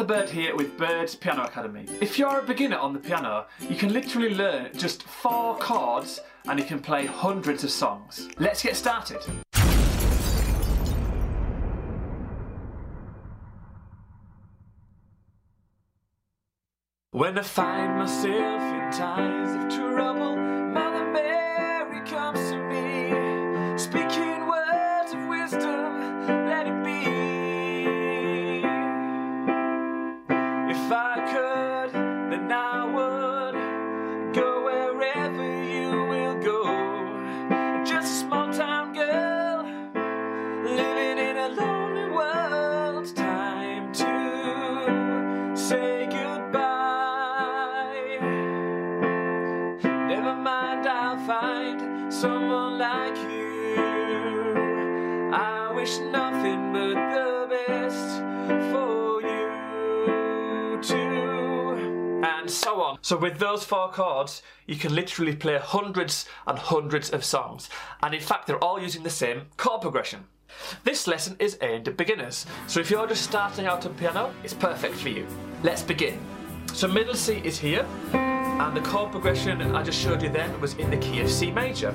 Bird here with Bird's Piano Academy. If you're a beginner on the piano, you can literally learn just four chords and you can play hundreds of songs. Let's get started. When I find myself in times of trouble, so with those four chords, you can literally play hundreds and hundreds of songs. And in fact, they're all using the same chord progression. This lesson is aimed at beginners, so if you're just starting out on piano, it's perfect for you. Let's begin. So, middle C is here, and the chord progression I just showed you then was in the key of C major.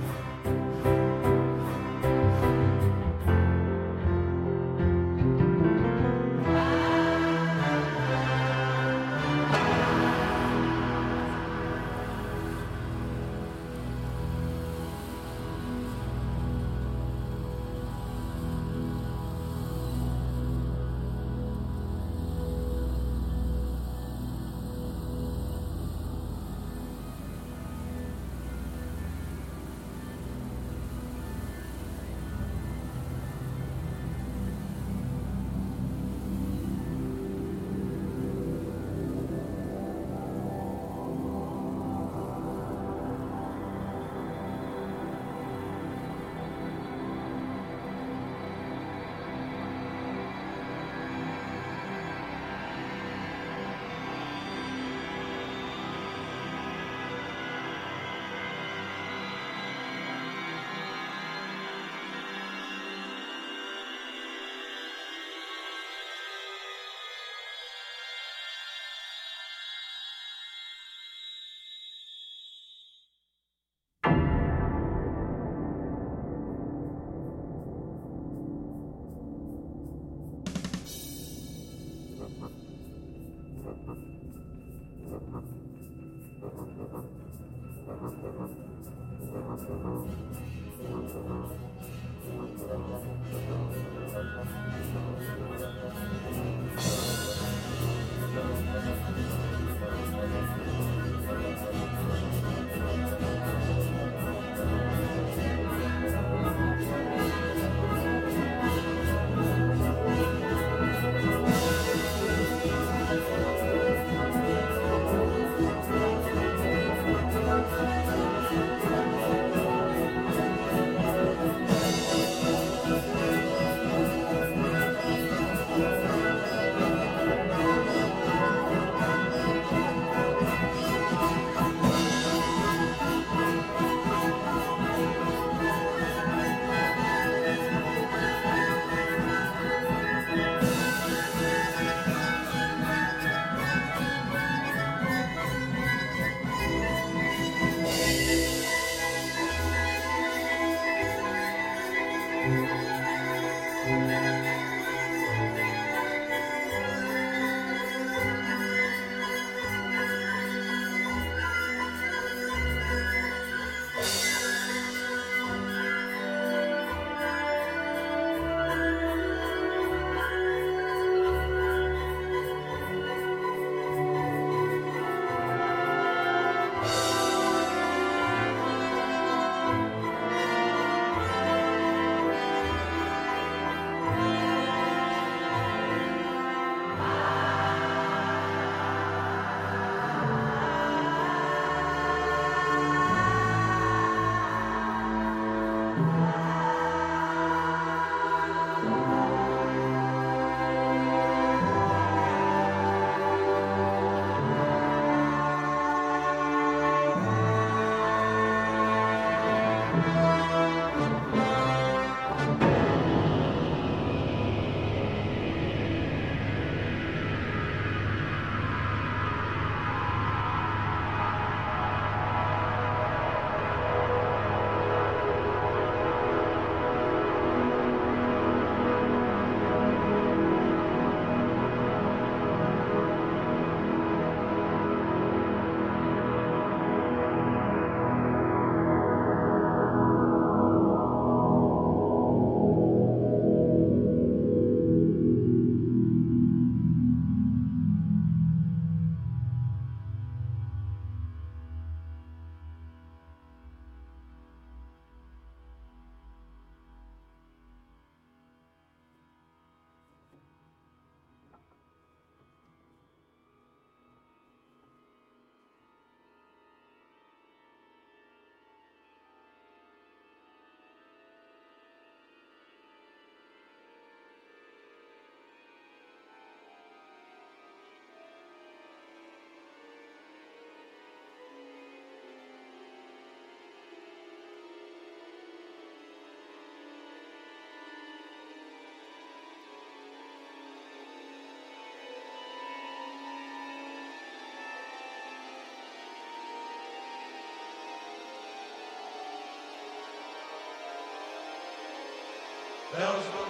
Bells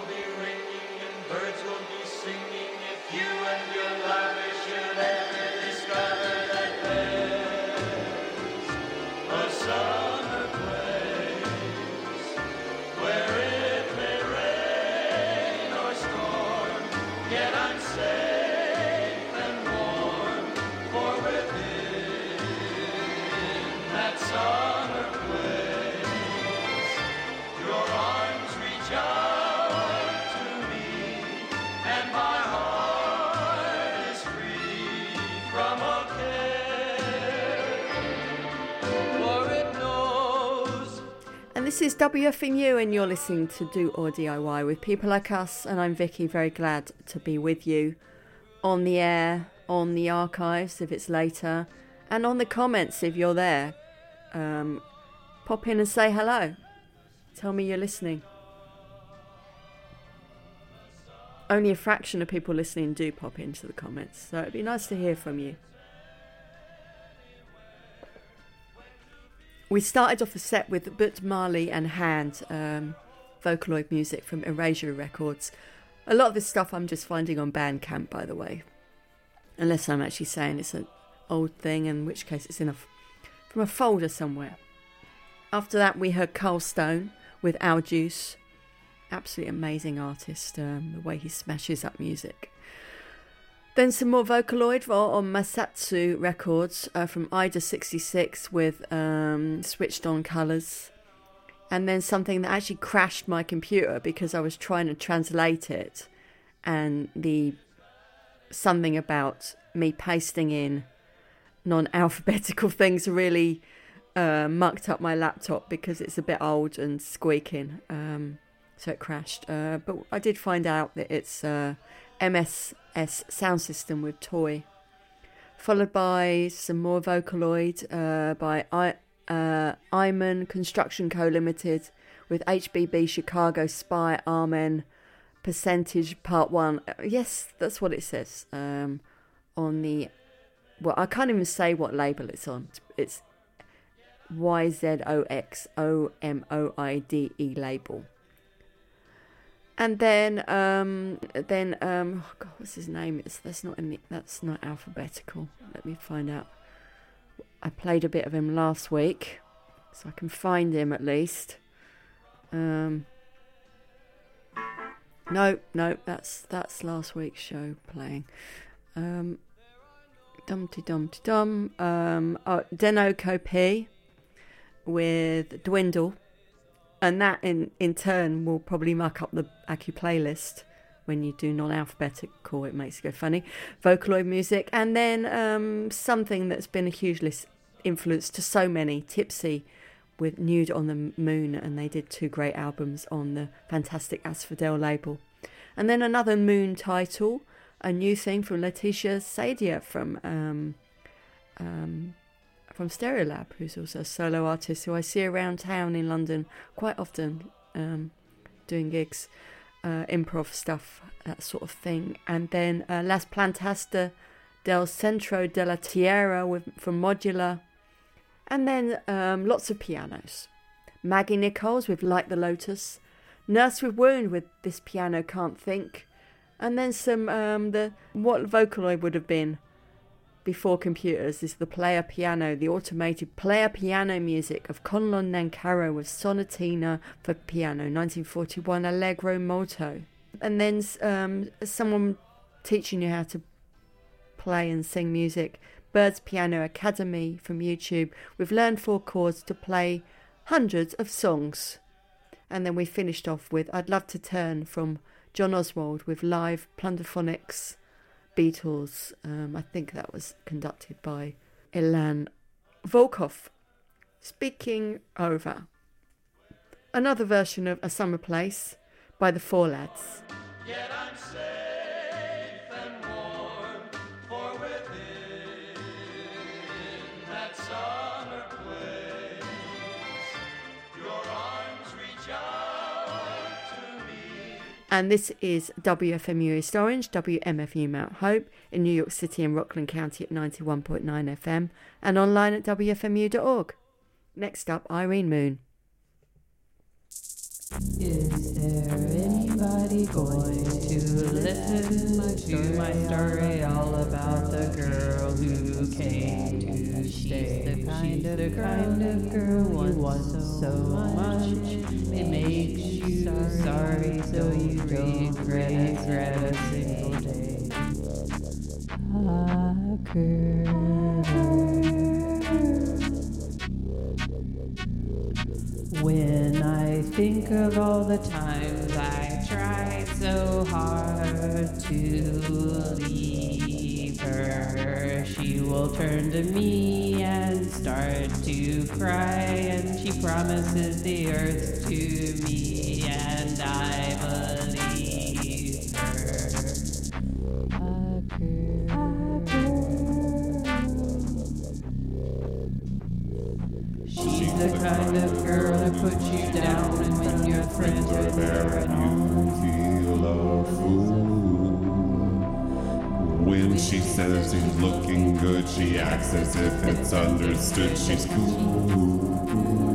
WFMU, and you're listening to Do or DIY with people like us. And I'm Vicky, very glad to be with you on the air, on the archives if it's later, and on the comments if you're there. Um, pop in and say hello. Tell me you're listening. Only a fraction of people listening do pop into the comments, so it'd be nice to hear from you. We started off the set with But Marley and Hand, um, Vocaloid music from Erasure Records. A lot of this stuff I'm just finding on Bandcamp, by the way. Unless I'm actually saying it's an old thing, in which case it's in a, from a folder somewhere. After that, we heard Carl Stone with Our Juice. Absolutely amazing artist, um, the way he smashes up music. Then some more Vocaloid on Masatsu Records uh, from Ida 66 with um, Switched On Colours. And then something that actually crashed my computer because I was trying to translate it. And the something about me pasting in non alphabetical things really uh, mucked up my laptop because it's a bit old and squeaking. Um, so it crashed. Uh, but I did find out that it's uh, MSS sound system with Toy. Followed by some more Vocaloid uh, by I, uh, Iman Construction Co. Limited with HBB Chicago Spy Amen Percentage Part 1. Uh, Yes, that's what it says um, on the. Well, I can't even say what label it's on. It's Y Z O X O M O I D E label. And then, um, then, um, oh God, what's his name? It's that's not in the, that's not alphabetical. Let me find out. I played a bit of him last week, so I can find him at least. Um, no, no, that's that's last week's show playing. Um, Dumpty Dumpty Dum. Um, oh, Denoco P with Dwindle and that in in turn will probably muck up the Acu playlist. When you do non-alphabetical it makes it go funny. Vocaloid music. And then um, something that's been a huge lis- influence to so many. Tipsy with nude on the moon and they did two great albums on the fantastic asphodel label. And then another moon title a new thing from Laetitia Sadier from um, um, from Stereolab, who's also a solo artist who I see around town in London quite often, um, doing gigs, uh, improv stuff, that sort of thing. And then uh, Las Plantas del Centro de la Tierra with, from Modular. And then um, lots of pianos. Maggie Nichols with Like the Lotus. Nurse with Wound with This Piano Can't Think. And then some, um, the what Vocaloid would have been before computers is the player piano, the automated player piano music of Conlon Nancarrow with Sonatina for piano, 1941 Allegro Molto. And then um, someone teaching you how to play and sing music, Birds Piano Academy from YouTube. We've learned four chords to play hundreds of songs. And then we finished off with I'd Love to Turn from John Oswald with live Plunderphonics. Beatles. Um, I think that was conducted by Ilan Volkov. Speaking over. Another version of A Summer Place by the Four Lads. And this is WFMU East Orange, WMFU Mount Hope in New York City and Rockland County at 91.9 FM and online at WFMU.org. Next up, Irene Moon. Is there anybody going to listen to my story all about the girl who came to stay? Of the kind of girl you want so much. It makes you sorry, so you don't regret a single day. When I think of all the times I tried so hard to leave she will turn to me and start to cry, and she promises the earth to me, and I believe her. A girl, She's the kind of girl that puts you down and when your friends are she says he's looking good, she acts as if it's understood she's cool.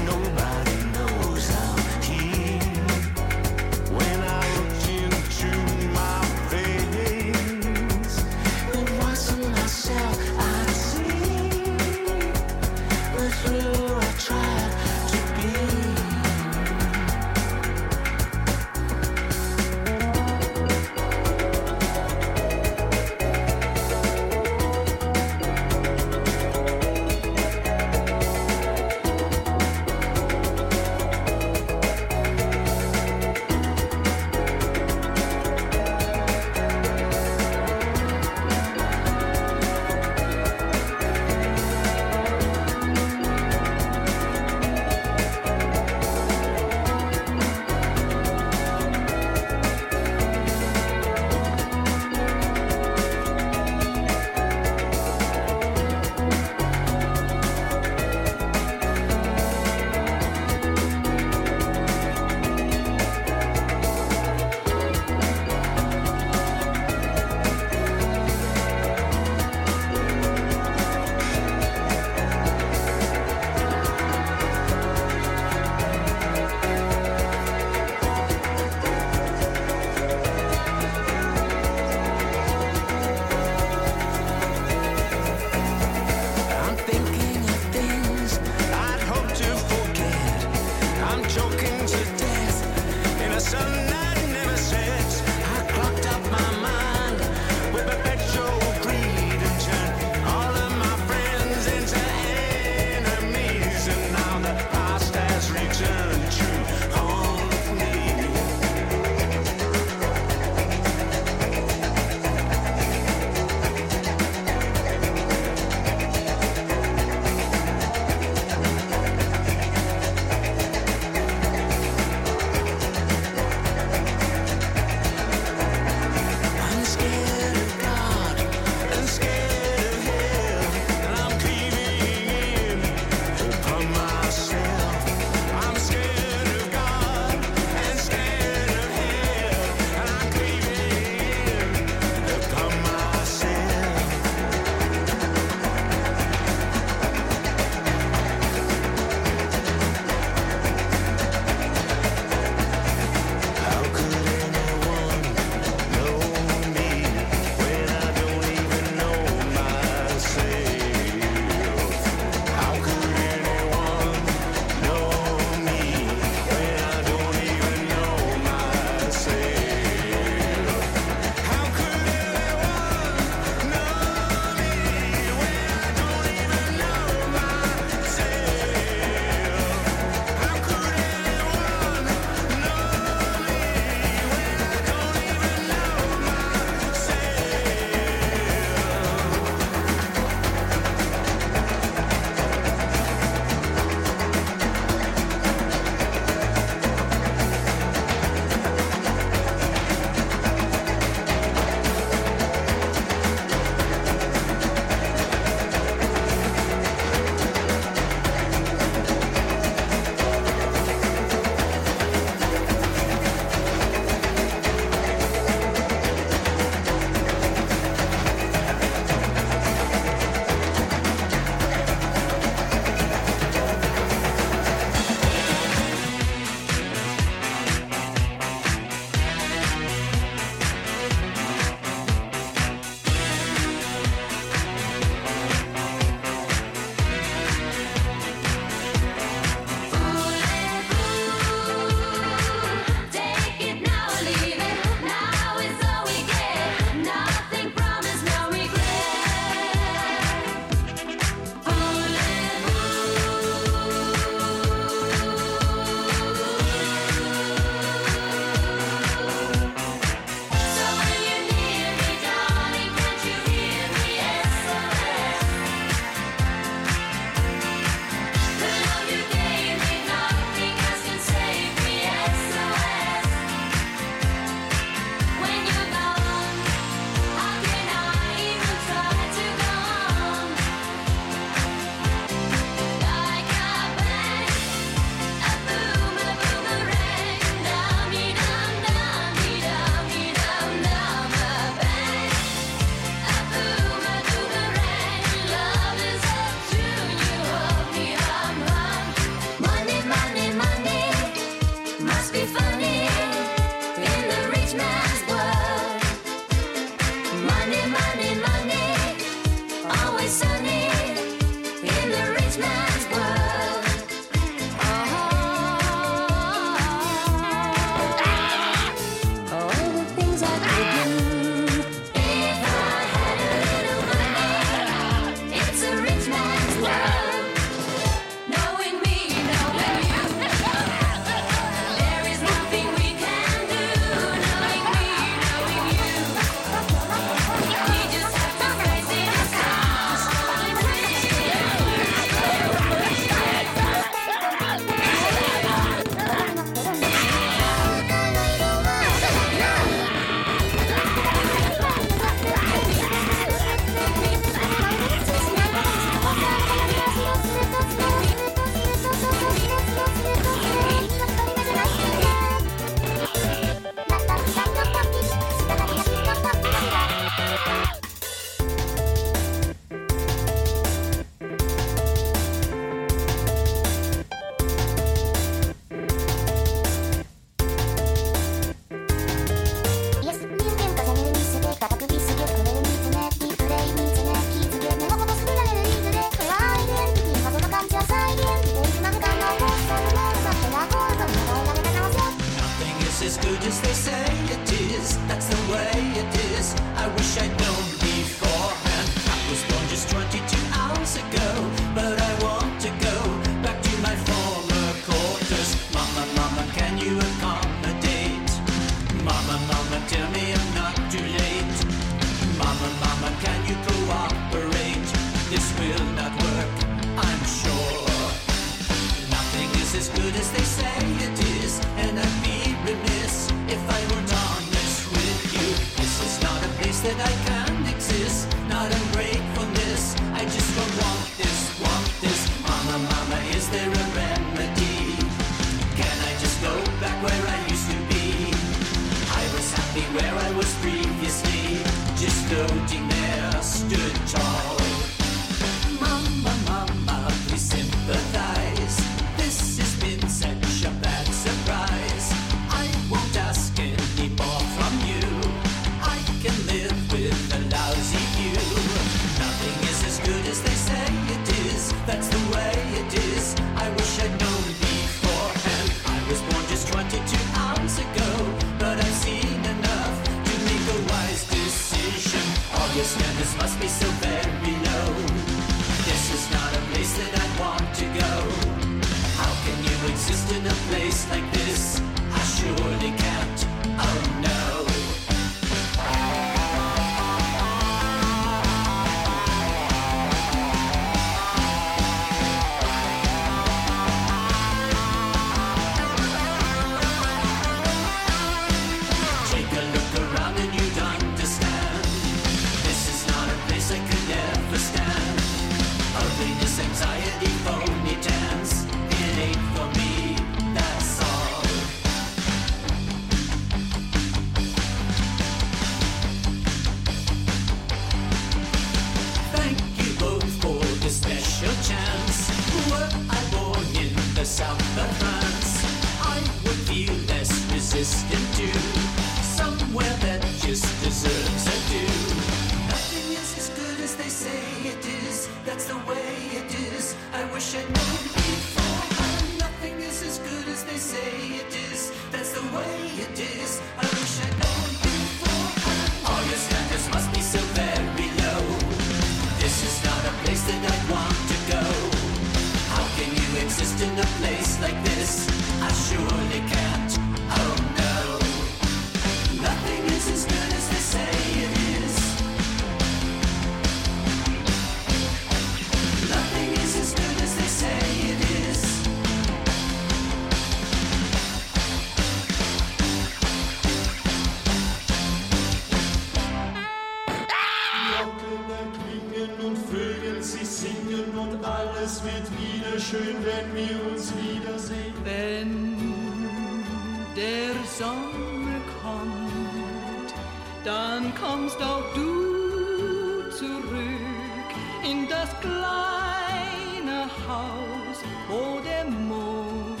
in das kleine Haus, Mond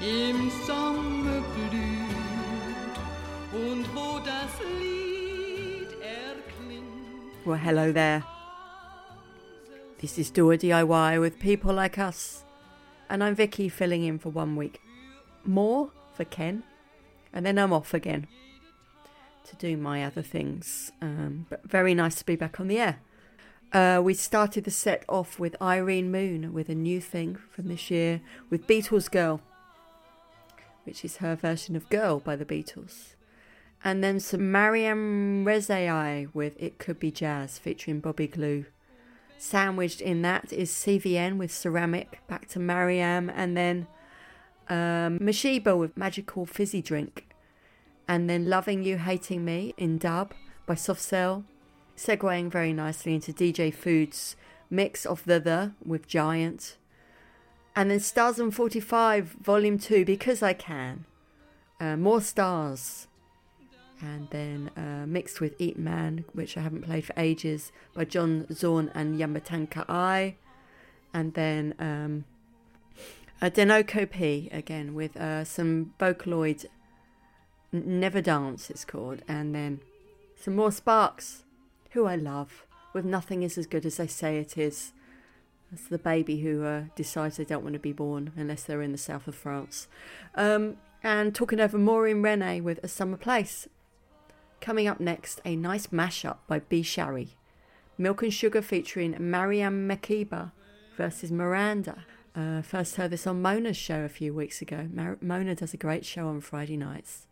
im Sommer blüht und wo das Lied erklingt. Well, hello there. This is Do or DIY with people like us, and I'm Vicky filling in for one week. More for Ken, and then I'm off again to do my other things. Um, but very nice to be back on the air. Uh, we started the set off with Irene Moon with a new thing from this year with Beatles Girl, which is her version of Girl by the Beatles. And then some Mariam Rezaei with It Could Be Jazz featuring Bobby Glue. Sandwiched in that is CVN with Ceramic, back to Mariam, and then um, Mashiba with Magical Fizzy Drink, and then Loving You Hating Me in Dub by Soft Cell, segueing very nicely into DJ Food's mix of The The with Giant. And then Stars on 45, Volume 2, Because I Can. Uh, more Stars. And then uh, mixed with Eat Man, which I haven't played for ages, by John Zorn and Yamataka Eye. And then um, uh, Denoko P again with uh, some Vocaloid Never Dance, it's called. And then some more Sparks who I love, with nothing is as good as they say it is. That's the baby who uh, decides they don't want to be born unless they're in the south of France. Um, and talking over Maureen Rene with A Summer Place. Coming up next, a nice mashup by B. Shari. Milk and Sugar featuring Marianne Makeba versus Miranda. Uh, first heard this on Mona's show a few weeks ago. Mar- Mona does a great show on Friday nights.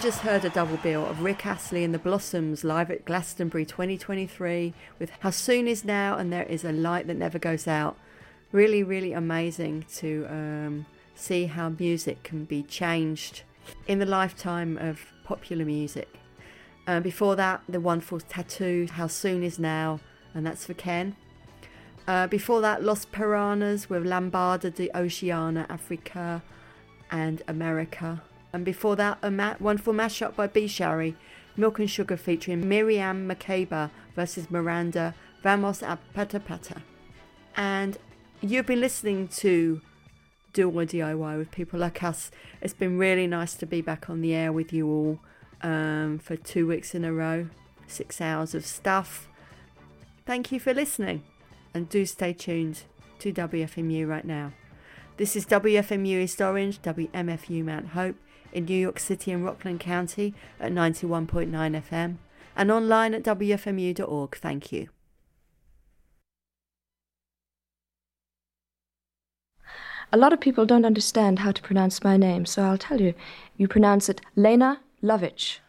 just heard a double bill of Rick Astley and the Blossoms live at Glastonbury 2023 with How Soon Is Now and There Is a Light That Never Goes Out. Really, really amazing to um, see how music can be changed in the lifetime of popular music. Uh, before that, the wonderful t.A.T.u., How Soon Is Now, and that's for Ken. Uh, before that, Los Piranhas with Lambada de Oceana, Africa and America. And before that, a ma- wonderful mashup by B. Shari, Milk and Sugar featuring Miriam Makeba versus Miranda Vamos a Pata Pata. And you've been listening to Do or DIY with people like us. It's been really nice to be back on the air with you all um, for two weeks in a row, six hours of stuff. Thank you for listening, and do stay tuned to WFMU right now. This is WFMU East Orange, WMFU Mount Hope in New York City and Rockland County at 91.9 FM and online at WFMU.org. Thank you. A lot of people don't understand how to pronounce my name, so I'll tell you. You pronounce it Lene Lovich.